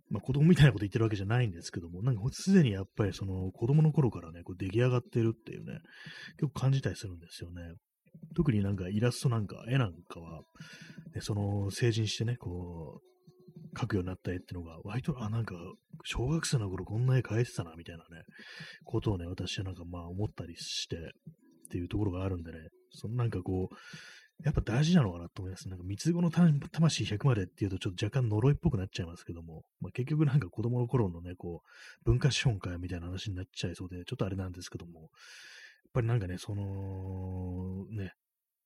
まあ子供みたいなこと言ってるわけじゃないんですけども、なんかすでにやっぱりその子供の頃からね、こう出来上がってるっていうね、結構感じたりするんですよね。特になんかイラストなんか、絵なんかは、ね、その成人してね、こう、描くようになった絵ってのが、割と、あ、なんか、小学生の頃こんな絵描いてたな、みたいなね、ことをね、私はなんかまあ思ったりしてっていうところがあるんでね、そのなんかこう、やっぱ大事なのかなと思います。なんか三つ子の魂100までっていうとちょっと若干呪いっぽくなっちゃいますけども、まあ、結局なんか子供の頃のね、こう、文化資本会みたいな話になっちゃいそうで、ちょっとあれなんですけども、っぱりなんかね、その、ね、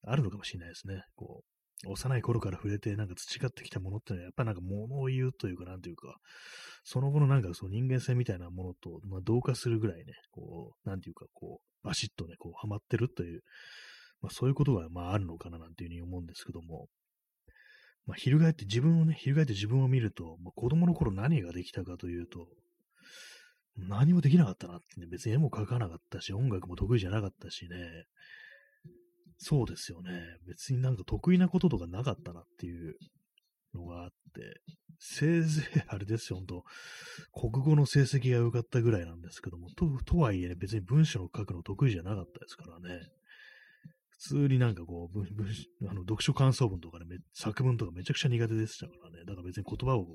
あるのかもしれないですね。こう、幼い頃から触れて、なんか培ってきたものってのは、やっぱなんか物を言うというか、なんというか、その後のなんかその人間性みたいなものと、まあ、同化するぐらいね、こう、なんていうか、こう、バシッとね、こう、ハマってるという、まあそういうことが、まああるのかななんていうふうに思うんですけども、まあ、翻って自分をね、翻って自分を見ると、まあ、子供の頃何ができたかというと、何もできなかったなってね、別に絵も描かなかったし、音楽も得意じゃなかったしね、そうですよね。別になんか得意なこととかなかったなっていうのがあって、せいぜいあれですよ、本当国語の成績が良かったぐらいなんですけども、ととはいえ、ね、別に文章の書くの得意じゃなかったですからね。普通になんかこう、文文あの読書感想文とかね、作文とかめちゃくちゃ苦手でしたからね。だから別に言葉を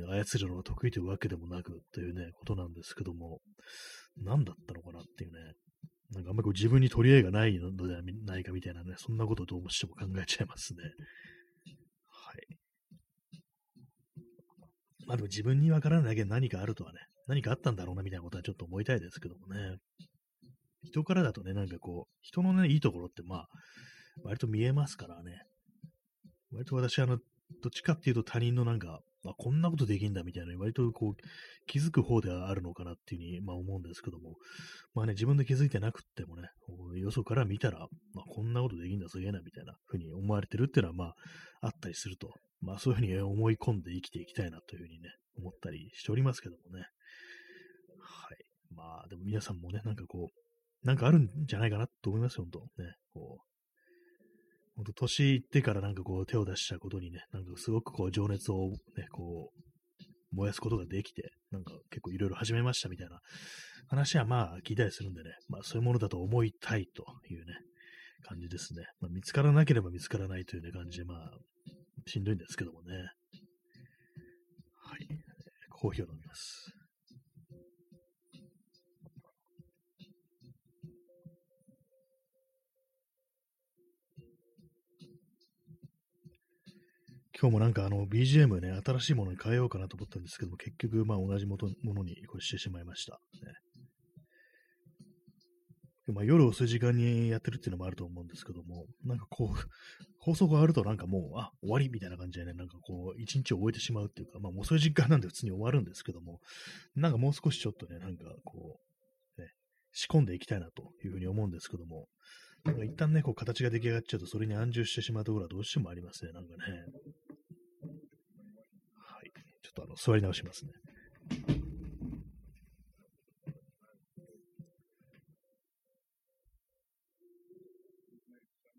ね、操るのが得意というわけでもなくというね、ことなんですけども、何だったのかなっていうね、なんかあんまりこう自分に取り合いがないのではないかみたいなね、そんなことをどうしても考えちゃいますね。はい。まあでも自分にわからないだけ何かあるとはね、何かあったんだろうなみたいなことはちょっと思いたいですけどもね。人からだとね、なんかこう、人のね、いいところってまあ、割と見えますからね。割と私、あの、どっちかっていうと他人のなんか、あ、こんなことできんだみたいな、割とこう、気づく方ではあるのかなっていうふうに、まあ思うんですけども、まあね、自分で気づいてなくってもね、よそから見たら、まあこんなことできんだ、すげえな、みたいなふうに思われてるっていうのは、まあ、あったりすると、まあそういうふうに思い込んで生きていきたいなというふうにね、思ったりしておりますけどもね。はい。まあ、でも皆さんもね、なんかこう、なんかあるんじゃないかなと思いますよ、本当ね。こう、ほんと年いってからなんかこう手を出したことにね、なんかすごくこう情熱をね、こう、燃やすことができて、なんか結構いろいろ始めましたみたいな話はまあ聞いたりするんでね、まあそういうものだと思いたいというね、感じですね。まあ見つからなければ見つからないというね感じで、まあ、しんどいんですけどもね。はい。コーヒーを飲みます。今日もなんかあの BGM ね、新しいものに変えようかなと思ったんですけども、結局まあ同じものにこれしてしまいました。ねまあ、夜遅い時間にやってるっていうのもあると思うんですけども、なんかこう、放送があるとなんかもう、あ、終わりみたいな感じでね、なんかこう、一日を終えてしまうっていうか、まあ遅い時間なんで普通に終わるんですけども、なんかもう少しちょっとね、なんかこう、ね、仕込んでいきたいなというふうに思うんですけども、なんか一旦ね、こう形が出来上がっちゃうとそれに安住してしまうところはどうしてもありますね、なんかね。とあの、座り直しますね。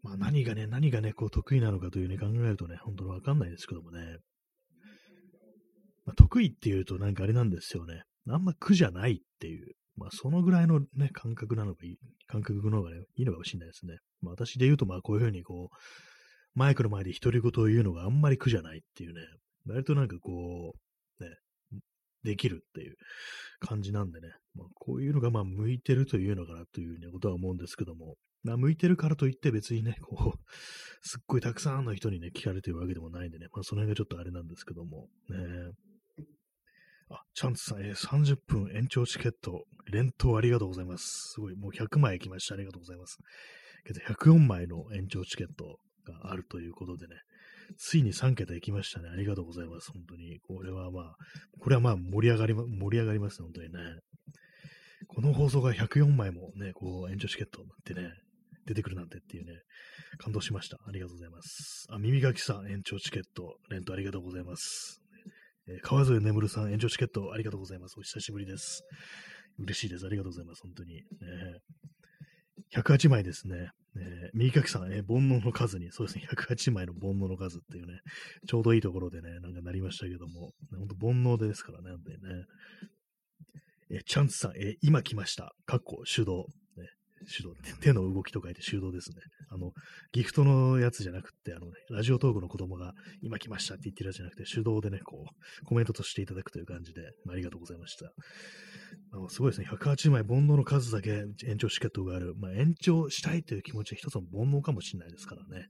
まあ何がね、何がね、こう得意なのかというね、考えるとね、本当にわかんないですけどもね。まあ、得意っていうとなんかあれなんですよね。あんま苦じゃないっていう。まあそのぐらいのね、感覚なのがいい、感覚の方がね、いいのかもしれないですね。まあ私で言うとまあこういうふうにこう、マイクの前で独り言を言うのがあんまり苦じゃないっていうね、割となんかこう、できるっていう感じなんでね、まあ、こういうのがまあ向いてるというのかなというね、ことは思うんですけども、まあ、向いてるからといって別にね、こう、すっごいたくさんの人にね、聞かれてるわけでもないんでね、まあその辺がちょっとあれなんですけども、ね。あ、チャンツさん、えー、30分延長チケット、連投ありがとうございます。すごい、もう100枚来ました。ありがとうございます。けど104枚の延長チケットがあるということでね、ついに3桁行きましたね。ありがとうございます。本当に。これはまあ、これはまあ盛り上がりま、盛り上がりますね。本当にね。この放送が104枚もね、こう、延長チケットになってね、出てくるなんてっていうね、感動しました。ありがとうございます。あ、耳かきさん、延長チケット、レントありがとうございます。えー、川添眠さん、延長チケット、ありがとうございます。お久しぶりです。嬉しいです。ありがとうございます。本当に。ね、108枚ですね。えー、右書きさん、えー、煩悩の数に、そうですね、108枚の煩悩の数っていうね、ちょうどいいところでね、なんかなりましたけども、本当煩悩ですからね、本当にね。えー、チャンスさん、えー、今来ました。かっこ手動。手動、手の動きと書いて手動ですね。あの、ギフトのやつじゃなくて、あのね、ラジオトークの子供が今来ましたって言ってるやつじゃなくて、手動でね、こう、コメントとしていただくという感じで、まあ、ありがとうございました。あのすごいですね。108枚煩悩の数だけ延長チケットがある。まあ、延長したいという気持ちは一つの煩悩かもしれないですからね。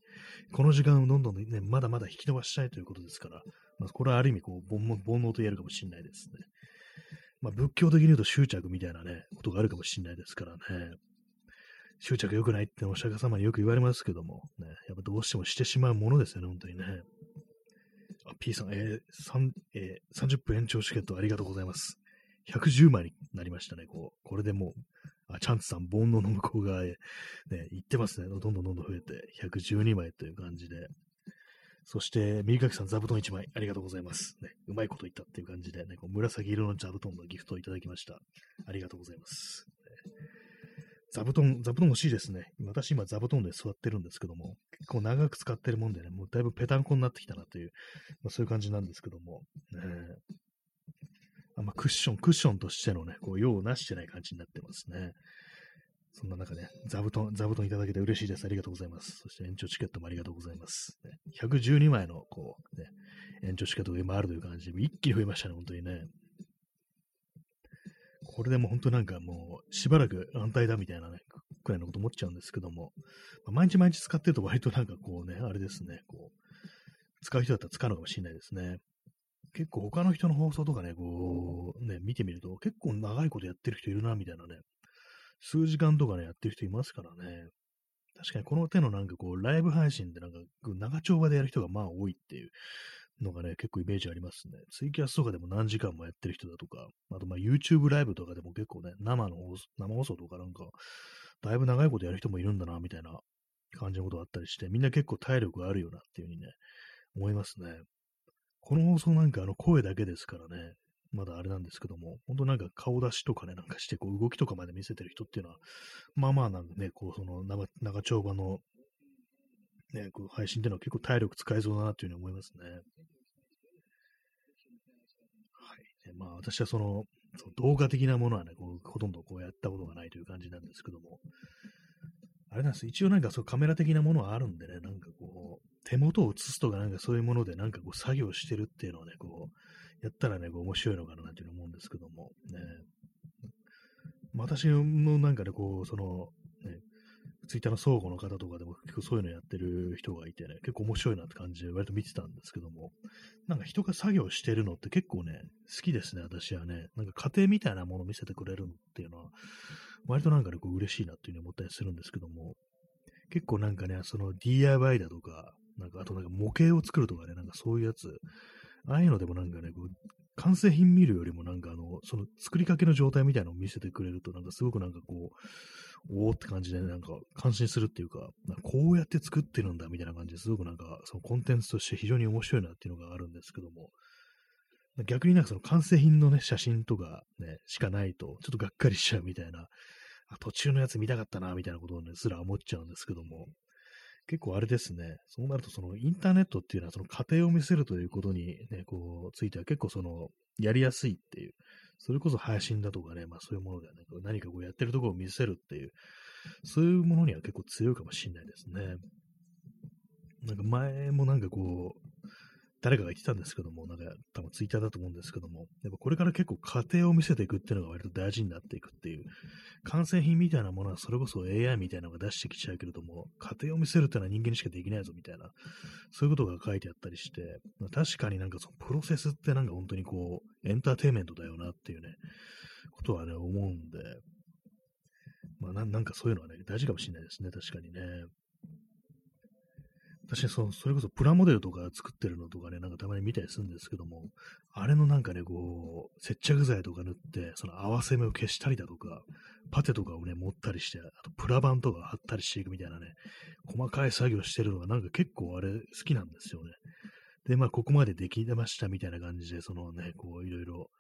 この時間をどんどんね、まだまだ引き伸ばしたいということですから、まあ、これはある意味、こう、煩悩煩悩と言えるかもしれないですね。まあ、仏教的に言うと執着みたいなね、ことがあるかもしれないですからね。執着良くないってお釈迦様によく言われますけども、ね、やっぱどうしてもしてしまうものですよね、本当にね。あ、P さん、えーえー、30分延長チケットありがとうございます。110枚になりましたね、こう。これでもう、あ、チャンツさん、煩悩の向こう側へ、ね、行ってますね。どんどんどんどん増えて、112枚という感じで。そして、右垣さん、座布団1枚、ありがとうございます。ね、うまいこと言ったっていう感じで、ね、こう紫色の座布団のギフトをいただきました。ありがとうございます。座布団、座布団欲しいですね。私今座布団で座ってるんですけども、結構長く使ってるもんでね、もうだいぶペタンコになってきたなという、まあ、そういう感じなんですけども、ね、あんま、クッション、クッションとしてのね、こう、用をなしてない感じになってますね。そんな中ね、座布団、座布団いただけて嬉しいです。ありがとうございます。そして延長チケットもありがとうございます。ね、112枚の、こう、ね、延長チケットが今あるという感じで、一気に増えましたね、本当にね。これでもう本当なんかもう、しばらく安泰だみたいなね、くらいのこと思っちゃうんですけども、まあ、毎日毎日使ってると割となんかこうね、あれですね、こう、使う人だったら使うのかもしれないですね。結構他の人の放送とかね、こう、ね、見てみると結構長いことやってる人いるな、みたいなね、数時間とかね、やってる人いますからね。確かにこの手のなんかこう、ライブ配信でなんか、長丁場でやる人がまあ多いっていうのがね、結構イメージありますね。ツイキャスとかでも何時間もやってる人だとか、あとまあ YouTube ライブとかでも結構ね、生の生放送とかなんか、だいぶ長いことやる人もいるんだな、みたいな感じのことがあったりして、みんな結構体力があるよなっていうふうにね、思いますね。この放送なんかあの声だけですからね、まだあれなんですけども、本当なんか顔出しとかね、なんかしてこう動きとかまで見せてる人っていうのは、まあまあなんでね、こうその長長丁場のね、こう配信っていうのは結構体力使えそうだなというふうに思いますね。はい。まあ私はその、その動画的なものはね、こうほとんどこうやったことがないという感じなんですけども、あれなんです。一応なんかそうカメラ的なものはあるんでね、なんかこう、手元を映すとかなんかそういうものでなんかこう作業してるっていうのはね、こう、やったらね、こう面白いのかななんていうふうに思うんですけども、ね。私のなんかね、こう、その、ツイッターの相互の方とかでも結構そういうのやってる人がいてね、結構面白いなって感じで割と見てたんですけども、なんか人が作業してるのって結構ね、好きですね、私はね。なんか家庭みたいなものを見せてくれるっていうのは、割となんかね、こう嬉しいなっていうふうに思ったりするんですけども、結構なんかね、その DIY だとか、なんかあとなんか模型を作るとかね、なんかそういうやつ、ああいうのでもなんかね、こう完成品見るよりもなんかあの、その作りかけの状態みたいなのを見せてくれると、なんかすごくなんかこう、おーって感じで、なんか感心するっていうか、こうやって作ってるんだみたいな感じですごくなんか、そのコンテンツとして非常に面白いなっていうのがあるんですけども、逆になんかその完成品のね、写真とかね、しかないと、ちょっとがっかりしちゃうみたいな、途中のやつ見たかったな、みたいなことをね、すら思っちゃうんですけども、結構あれですね、そうなるとそのインターネットっていうのはその過程を見せるということにね、こう、ついては結構その、やりやすいっていう、それこそ配信だとかね、まあそういうものではなく、何かこうやってるところを見せるっていう、そういうものには結構強いかもしれないですね。なんか前もなんかこう、誰かが言ってたんですけども、なんか多分ツイッターだと思うんですけども、やっぱこれから結構過程を見せていくっていうのが割と大事になっていくっていう、完成品みたいなものはそれこそ AI みたいなのが出してきちゃうけれども、過程を見せるっていうのは人間にしかできないぞみたいな、そういうことが書いてあったりして、確かになんかそのプロセスってなんか本当にこう、エンターテイメントだよなっていうね、ことはね、思うんで、まあなんかそういうのはね、大事かもしれないですね、確かにね。確かにそれこそプラモデルとか作ってるのとかね、なんかたまに見たりするんですけども、あれのなんかね、こう、接着剤とか塗って、その合わせ目を消したりだとか、パテとかをね、持ったりして、あとプラ板とか貼ったりしていくみたいなね、細かい作業してるのがなんか結構あれ好きなんですよね。で、まあ、ここまでできましたみたいな感じで、そのね、こう、いろいろ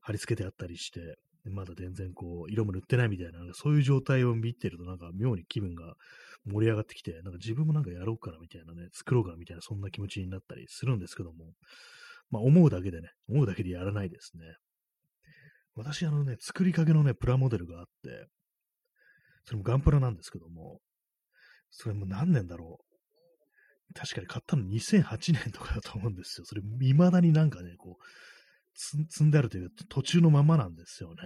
貼り付けてあったりして、まだ全然こう、色も塗ってないみたいな、そういう状態を見てると、なんか妙に気分が盛り上がってきて、なんか自分もなんかやろうかなみたいなね、作ろうかなみたいな、そんな気持ちになったりするんですけども、まあ思うだけでね、思うだけでやらないですね。私、あのね、作りかけのね、プラモデルがあって、それもガンプラなんですけども、それも何年だろう。確かに買ったの2008年とかだと思うんですよ。それ、未だになんかね、こう、積んであるというか途中のままなんですよね。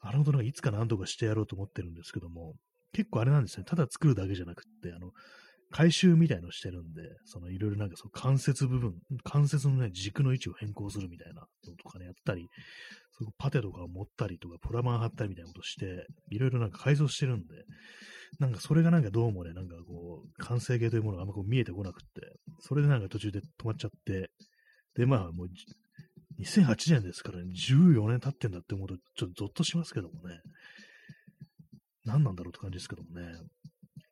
あれほどなんかいつか何とかしてやろうと思ってるんですけども、結構あれなんですね。ただ作るだけじゃなくって、あの、回収みたいのしてるんで、そのいろいろなんかその関節部分、関節のね、軸の位置を変更するみたいなのとかね、やったり、そのパテとかを持ったりとか、プラマン貼ったりみたいなことして、いろいろなんか改造してるんで、なんかそれがなんかどうもね、なんかこう、完成形というものがあんまこう見えてこなくって、それでなんか途中で止まっちゃって、で、まあもう、2008年ですからね、14年経ってんだって思うと、ちょっとゾッとしますけどもね。何なんだろうって感じですけどもね。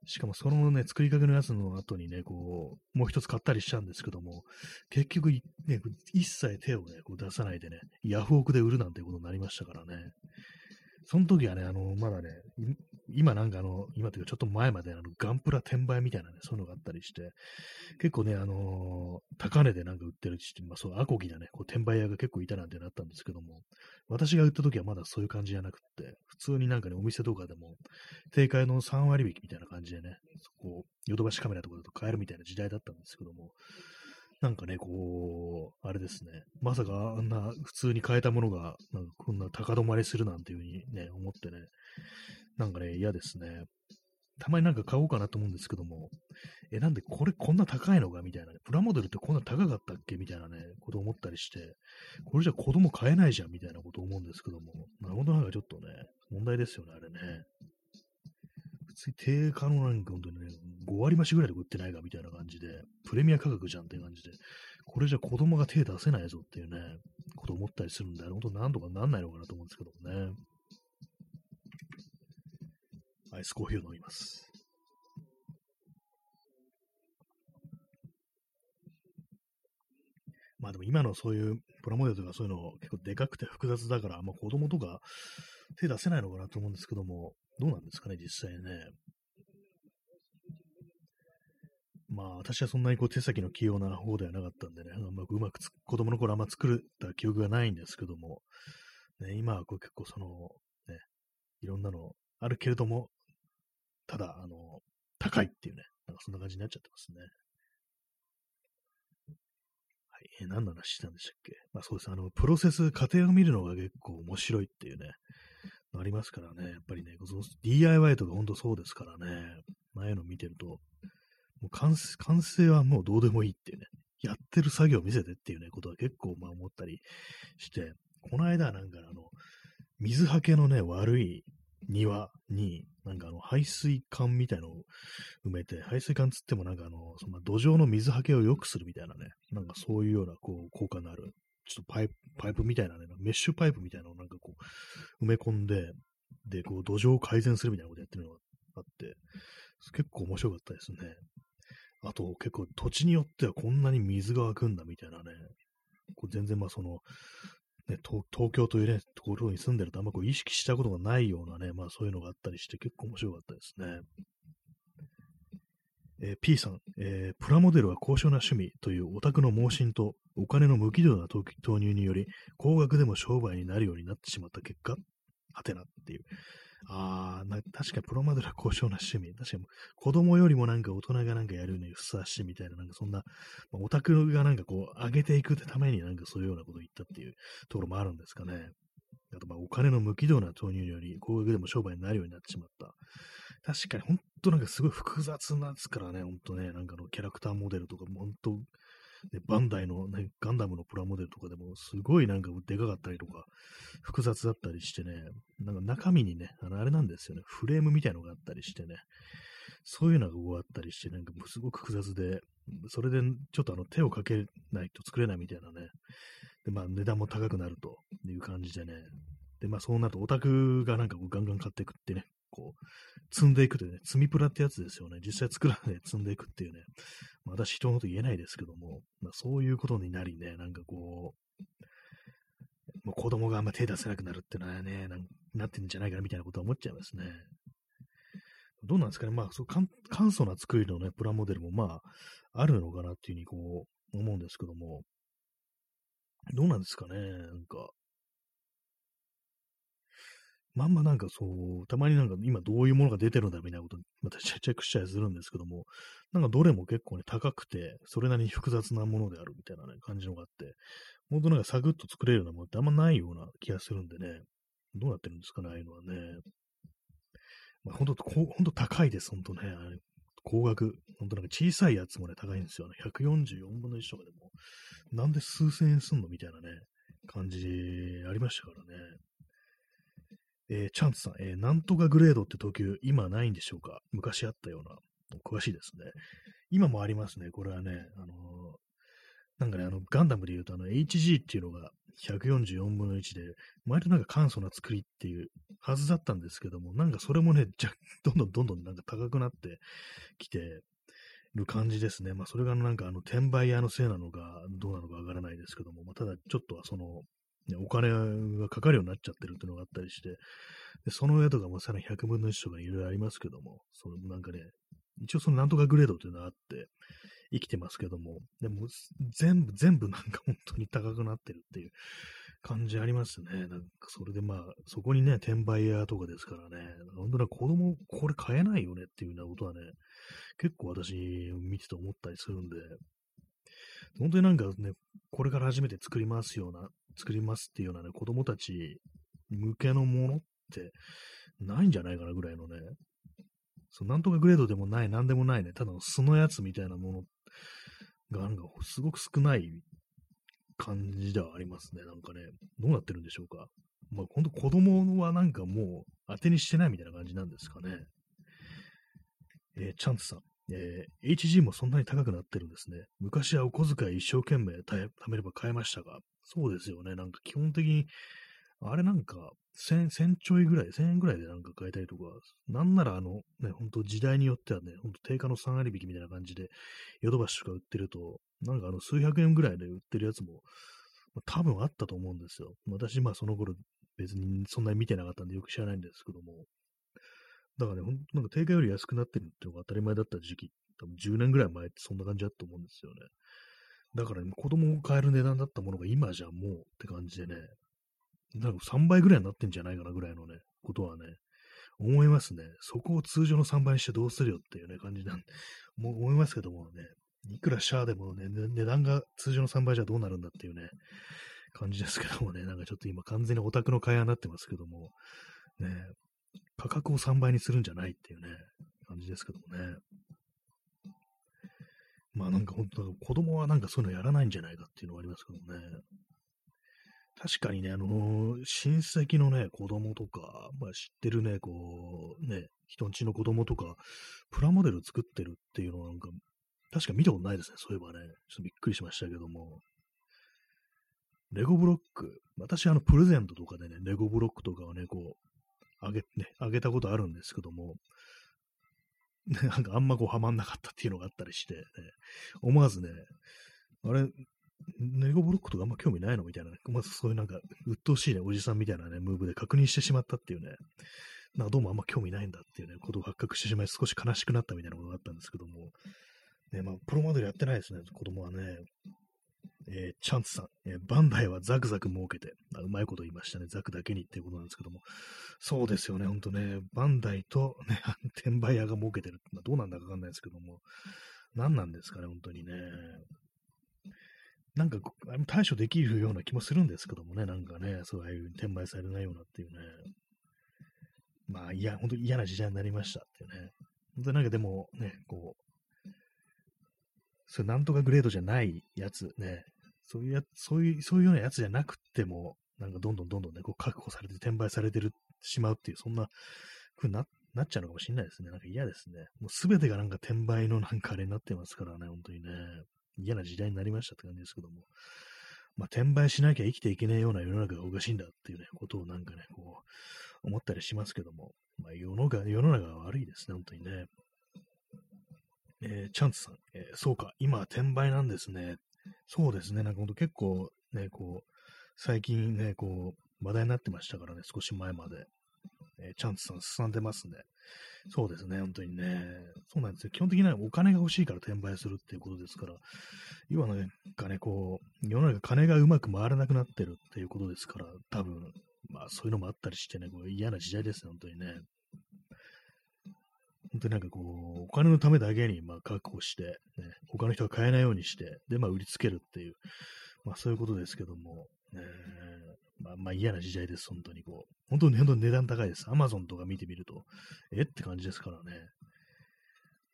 しかもそのね、作りかけのやつの後にね、こう、もう一つ買ったりしたんですけども、結局、ね、一切手をね、こう出さないでね、ヤフオクで売るなんてことになりましたからね。その時はね、あの、まだね、今なんかあの、今というかちょっと前まであの、ガンプラ転売みたいなね、そういうのがあったりして、結構ね、あのー、高値でなんか売ってるし、まあそう、アコギなね、こう転売屋が結構いたなんてなったんですけども、私が売った時はまだそういう感じじゃなくって、普通になんかね、お店とかでも、定価の3割引きみたいな感じでね、そこ、ヨドバシカメラとかだと買えるみたいな時代だったんですけども、なんかね、こう、あれですね、まさかあんな普通に買えたものが、なんかこんな高止まりするなんていうふうにね、思ってね、なんかね、嫌ですね。たまになんか買おうかなと思うんですけども、え、なんでこれこんな高いのかみたいなね、プラモデルってこんな高かったっけ？みたいなね、こと思ったりして、これじゃ子供買えないじゃんみたいなこと思うんですけども、なるほどなんかちょっとね、問題ですよね、あれね。普通に定価のなんか本当にね、5割増しぐらいで売ってないかみたいな感じで、プレミア価格じゃんっていう感じで、これじゃ子供が手出せないぞっていうね、こと思ったりするんで、本当なんとかなんないのかなと思うんですけどもね。アイスコーヒーを飲みます。まあでも今のそういうプラモデルとかそういうの結構でかくて複雑だから、まあ子供とか手出せないのかなと思うんですけども、どうなんですかね、実際ね。まあ私はそんなにこう手先の器用な方ではなかったんでね、うまくうまく子供の頃あんま作った記憶がないんですけども、ね、今はこう結構その、ね、いろんなのあるけれども、ただ、あの、高いっていうね、なんかそんな感じになっちゃってますね。はい、えー、何の話したんでしたっけ？まあそうです。あの、プロセス、過程を見るのが結構面白いっていうね、ありますからね。やっぱりね、その DIY とか本当そうですからね。ああいうの見てると、もう完完成はもうどうでもいいっていうね、やってる作業を見せてっていうね、ことは結構まあ思ったりして、この間なんかあの、水はけのね、悪い庭に、なんかあの、排水管みたいのを埋めて、排水管つってもなんかあの、その土壌の水はけを良くするみたいなね、なんかそういうような、こう、効果のある、ちょっとパイプ、パイプみたいなね、メッシュパイプみたいなのをなんかこう、埋め込んで、で、こう、土壌を改善するみたいなことやってるのがあって、結構面白かったですね。あと、結構土地によってはこんなに水が湧くんだみたいなね、こう全然まあその、ね、東京というね、ところに住んでるとあんまこう意識したことがないようなね、まあそういうのがあったりして結構面白かったですね。えー、P さん、えー、プラモデルは高尚な趣味というオタクの盲信とお金の無軌道な投入により高額でも商売になるようになってしまった結果、はてなっていう。ああ、確かにプロマデルは高尚な趣味。確かに子供よりもなんか大人がなんかやるにふさわしいみたいな、なんかそんな、まあ、オタクがなんかこう上げていくためになんかそういうようなことを言ったっていうところもあるんですかね。あとまあお金の無軌道な投入により高額でも商売になるようになってしまった。確かに本当なんかすごい複雑なんですからね、本当ね、なんかのキャラクターモデルとかも本当 ね、バンダイの、ね、ガンダムのプラモデルとかでも、すごいなんかでかかったりとか、複雑だったりしてね、なんか中身にね、あの、あれなんですよね、フレームみたいのがあったりしてね、そういうのがこうあったりして、なんかすごく複雑で、それでちょっとあの手をかけないと作れないみたいなね。で、まあ値段も高くなるという感じでね。で、まあそうなるとオタクがなんかガンガン買っていくってね、こう、積んでいくというね、積みプラってやつですよね。実際作らないで積んでいくっていうね。まあ、私人のこと言えないですけども、まあそういうことになりね、なんかこう、もう子供があんま手出せなくなるってのはね、なってんじゃないかなみたいなことは思っちゃいますね。どうなんですかね。まあ、そう簡素な作りのね、プラモデルもまあ、あるのかなっていうふうにこう、思うんですけども、どうなんですかね。なんか、まんまなんかそう、たまになんか今どういうものが出てるんだみたいなこと、またチェックしたりするんですけども、なんかどれも結構ね、高くて、それなりに複雑なものであるみたいなね、感じのがあって、本当なんかサクッと作れるようなものってあんまないような気がするんでね、どうなってるんですかね、ああいうのはね。まあ、本当、本当高いです、本当ね。高額。本当なんか小さいやつもね、高いんですよね。144分の1とかでも。なんで数千円すんのみたいなね、感じありましたからね。えー、チャンツさん、えー、なんとかグレードって時計、今ないんでしょうか？昔あったような。詳しいですね。今もありますね。これはね、あのー、なんかね、あの、ガンダムで言うと、あの、HG っていうのが144分の1で、前となんか簡素な作りっていうはずだったんですけども、なんかそれもね、じゃどんどんどんどんなんか高くなってきてる感じですね。まあ、それがなんかあの、転売屋のせいなのか、どうなのかわからないですけども、まあ、ただちょっとはその、ね、お金がかかるようになっちゃってるっていうのがあったりして、でその上とかもさらに100分の1とかいろいろありますけども、そのなんかね、一応そのなんとかグレードっていうのがあって、生きてますけども、でも全部、全部なんか本当に高くなってるっていう感じありますね。なんかそれでまあ、そこにね、転売屋とかですからね、本当に子供これ買えないよねっていうようなことはね、結構私見てて思ったりするんで、本当になんかね、これから初めて作りますような、作りますっていうようなね、子供たち向けのものってないんじゃないかなぐらいのね、そうなんとかグレードでもない、なんでもないね、ただの素のやつみたいなものがなんかすごく少ない感じではありますね。なんかね、どうなってるんでしょうか。まあ、ほんと子供はなんかもう当てにしてないみたいな感じなんですかね。えー、チャンツさん。えー、HG もそんなに高くなってるんですね。昔はお小遣い一生懸命貯めれば買えましたが、そうですよね。なんか基本的に、あれなんか、1000、1000ちょいぐらい、1000円ぐらいでなんか買えたりとか、なんならあの、ね、ほんと時代によってはね、ほんと定価の3割引きみたいな感じで、ヨドバシとか売ってると、なんかあの、数百円ぐらいで売ってるやつも、まあ、多分あったと思うんですよ。私、まあその頃別にそんなに見てなかったんでよく知らないんですけども、だからね、ほんとなんか定価より安くなってるっていうのが当たり前だった時期、多分10年ぐらい前ってそんな感じだと思うんですよね。だから、ね、子供を買える値段だったものが今じゃもうって感じでね、なんか3倍ぐらいになってんじゃないかなぐらいのね、ことはね、思いますね。そこを通常の3倍にしてどうするよっていうね、感じなん、も思いますけどもね、いくらシャアでもね、値段が通常の3倍じゃどうなるんだっていうね、感じですけどもね、なんかちょっと今完全にオタクの会話になってますけども、ね、価格を3倍にするんじゃないっていうね、感じですけどもね。まあなんか本当、子供はなんかそういうのやらないんじゃないかっていうのはありますけどね。確かにね、あのー、親戚のね、子供とか、まあ、知ってるね、こう、ね、人んちの子供とか、プラモデル作ってるっていうのはなんか、確か見たことないですね、そういえばね。ちょっとびっくりしましたけども。レゴブロック。私、あの、プレゼントとかでね、レゴブロックとかをね、こう、あげ、ね、あげたことあるんですけども、なんかあんまこうはまんなかったっていうのがあったりして、ね、思わずね、あれ、ネゴブロックとかあんま興味ないのみたいな、まずそういうなんか、鬱陶しいね、おじさんみたいなね、ムーブで確認してしまったっていうね、なんかどうもあんま興味ないんだっていうね、ことを発覚してしまい、少し悲しくなったみたいなことがあったんですけども、ね、まあ、プロモデルやってないですね、子供はね。えー、チャンツさん、えー、バンダイはザクザク儲けて、あうまいこと言いましたね、ザクだけにっていうことなんですけども、そうですよね、ほんとね、バンダイと、ね、転売屋が儲けてるってまあ、どうなんだかわかんないですけども、何なんですかね、本当にね。なんか、対処できるような気もするんですけどもね、なんかね、そういう転売されないようなっていうね。まあ、いや、本当に嫌な時代になりましたっていうね。本当になんかでもね、こう、それなんとかグレードじゃないやつね、そういうや、そういう、そういうようなやつじゃなくても、なんかどんどんどんどんね、こう確保されて転売されてる、しまうっていう、そんな風になっなっちゃうのかもしれないですね。なんか嫌ですね。もうすべてがなんか転売のなんかあれになってますからね、本当にね。嫌な時代になりましたって感じですけども。まあ、転売しなきゃ生きていけないような世の中がおかしいんだっていうね、ことをなんかね、こう、思ったりしますけども。まあ、世の中、世の中は悪いですね、本当にね。えー、チャンツさん、えー、そうか、今は転売なんですね。そうですね、なんかほんと結構ね、こう、最近ね、こう、話題になってましたからね、少し前まで。えー、チャンツさん進んでますね。そうですね、本当にね。そうなんですよ。基本的にはお金が欲しいから転売するっていうことですから、要はね、かね、こう、世の中金がうまく回らなくなってるっていうことですから、多分、まあそういうのもあったりしてね、こう嫌な時代ですね、本当にね。本当になんかこう、お金のためだけにまあ確保して、ね、他の人が買えないようにして、で、まあ売りつけるっていう、まあそういうことですけども、ね、まあ、まあ嫌な時代です、本当にこう。本当に本当に値段高いです。アマゾンとか見てみると、えって感じですからね。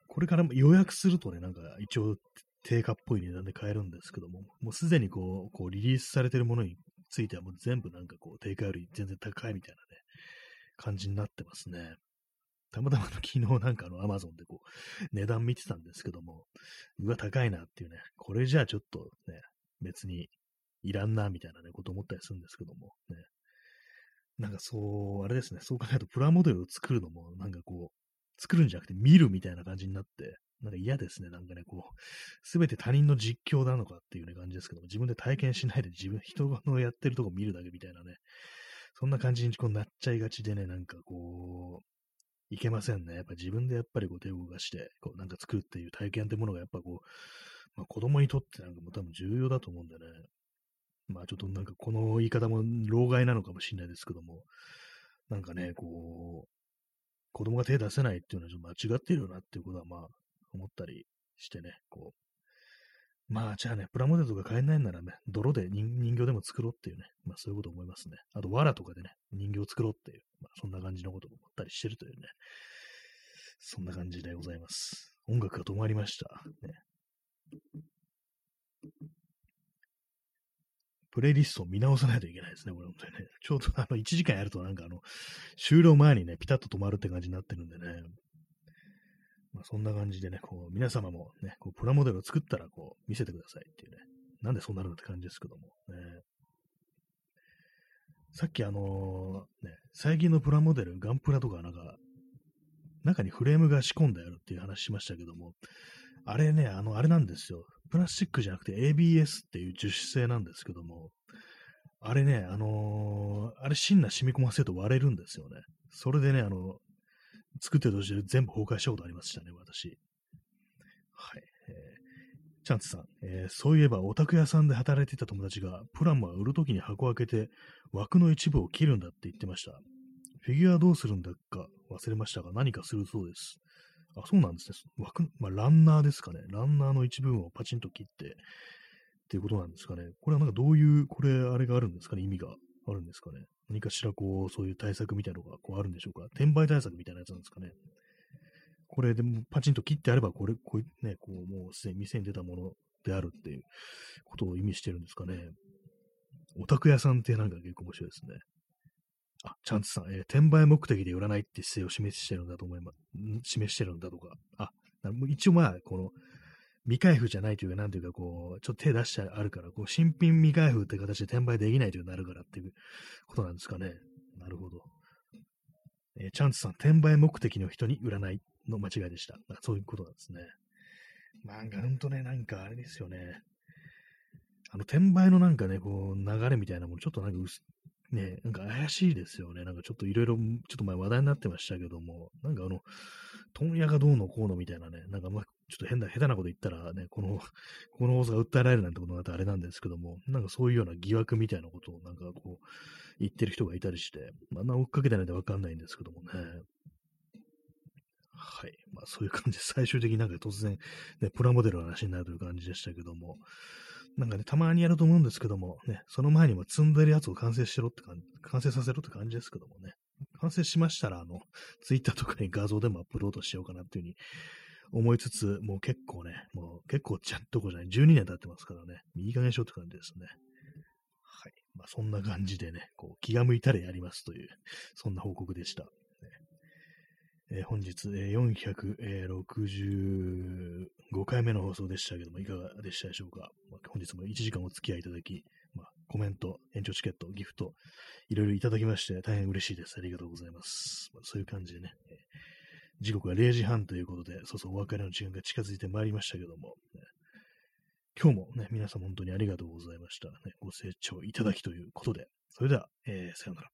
これから予約するとね、なんか一応定価っぽい値段で買えるんですけども、もうすでにこう、こうリリースされてるものについてはもう全部なんかこう、定価より全然高いみたいなね、感じになってますね。たまたまの昨日なんかのアマゾンでこう、値段見てたんですけども、うわ、高いなっていうね、これじゃあちょっとね、別にいらんな、みたいなね、こと思ったりするんですけども、ね。なんかそう、あれですね、そう考えるとプラモデルを作るのも、なんかこう、作るんじゃなくて見るみたいな感じになって、なんか嫌ですね。なんかね、こう、すべて他人の実況なのかっていうね感じですけども、自分で体験しないで自分、人のやってるとこ見るだけみたいなね、そんな感じにこうなっちゃいがちでね、なんかこう、いけませんね。やっぱ自分でやっぱりこう手を動かして、こうなんか作るっていう体験ってものがやっぱこう、まあ、子供にとってなんかも多分重要だと思うんでね、まあちょっとなんかこの言い方も老害なのかもしれないですけども、なんかね、こう、子供が手出せないっていうのはちょっと間違ってるよなっていうことはまあ思ったりしてね、こう、まあじゃあね、プラモデルとか買えないならね、泥で人形でも作ろうっていうね、まあそういうこと思いますね。あと、藁とかでね、人形を作ろうっていう、まあそんな感じのことを思ったりしてるというね、そんな感じでございます。音楽が止まりました。ね、プレイリストを見直さないといけないですね、これ本当にね。ちょうどあの、1時間やるとなんかあの、終了前にね、ピタッと止まるって感じになってるんでね。まあ、そんな感じでね、こう、皆様もね、こう、プラモデルを作ったら、こう、見せてくださいっていうね。なんでそうなるんだって感じですけども。ね、さっきあのー、ね、最近のプラモデル、ガンプラとかなんか、中にフレームが仕込んであるっていう話しましたけども、あれね、あの、あれなんですよ。プラスチックじゃなくて ABS っていう樹脂製なんですけども、あれね、あのー、あれ芯な染み込ませると割れるんですよね。それでね、あの、作ってる途中で全部崩壊したことありましたね、私。はい。えー、チャンツさん、えー、そういえばオタク屋さんで働いていた友達が、プラモは売るときに箱を開けて枠の一部を切るんだって言ってました。フィギュアどうするんだか忘れましたが、何かするそうです。あ、そうなんですね。枠、まあ、ランナーですかね。ランナーの一部分をパチンと切って、っていうことなんですかね。これはなんかどういう、これ、あれがあるんですかね？意味があるんですかね？何かしらこう、そういう対策みたいなのがこうあるんでしょうか？転売対策みたいなやつなんですかね。これでもパチンと切ってあれば、これ、こうね、こう、もうすでに店に出たものであるっていうことを意味してるんですかね。オタク屋さんってなんか結構面白いですね。あ、チャンツさん、えー、転売目的で売らないって姿勢を示してるんだと思います。示してるんだとか。あ、一応まあ、この、未開封じゃないというか、なんていうか、こう、ちょっと手出してあるから、こう、新品未開封って形で転売できないというになるからっていうことなんですかね。なるほど。えー、チャンツさん、転売目的の人に売らないの間違いでした。そういうことなんですね。なんか、ほんとね、なんかあれですよね。あの、転売のなんかね、こう、流れみたいなもの、ちょっとなんかね、なんか怪しいですよね。なんかちょっといろいろ、ちょっと前話題になってましたけども、なんかあの、問屋がどうのこうのみたいなね、なんかまあ、ちょっと変な、下手なこと言ったらね、この、この放送が訴えられるなんてことになってあれなんですけども、なんかそういうような疑惑みたいなことをなんかこう、言ってる人がいたりして、まあ、追っかけてないんでわかんないんですけどもね。はい。まあそういう感じで、最終的になんか突然、ね、プラモデルの話になるという感じでしたけども、なんかね、たまにやると思うんですけども、ね、その前にも積んでるやつを完成しろって感じ、完成させろって感じですけどもね、完成しましたら、あの、ツイッターとかに画像でもアップロードしようかなっていうふうに思いつつ、もう結構ね、もう結構ちゃんとこじゃない、12年経ってますからね、いい加減しようって感じですね。はい。まあそんな感じでね、こう気が向いたらやりますという、そんな報告でした。えー本日、えー465回目の放送でしたけども、いかがでしたでしょうか？まあ本日も1時間お付き合いいただき、まあ、コメント、延長チケット、ギフト、いろいろいただきまして、大変嬉しいです。ありがとうございます。まあそういう感じでね、えー時刻は0時半ということで、そうそうお別れの時間が近づいてまいりましたけども、ね今日もね、皆さん本当にありがとうございました。ね、ご清聴いただきということで、それでは、えーさようなら。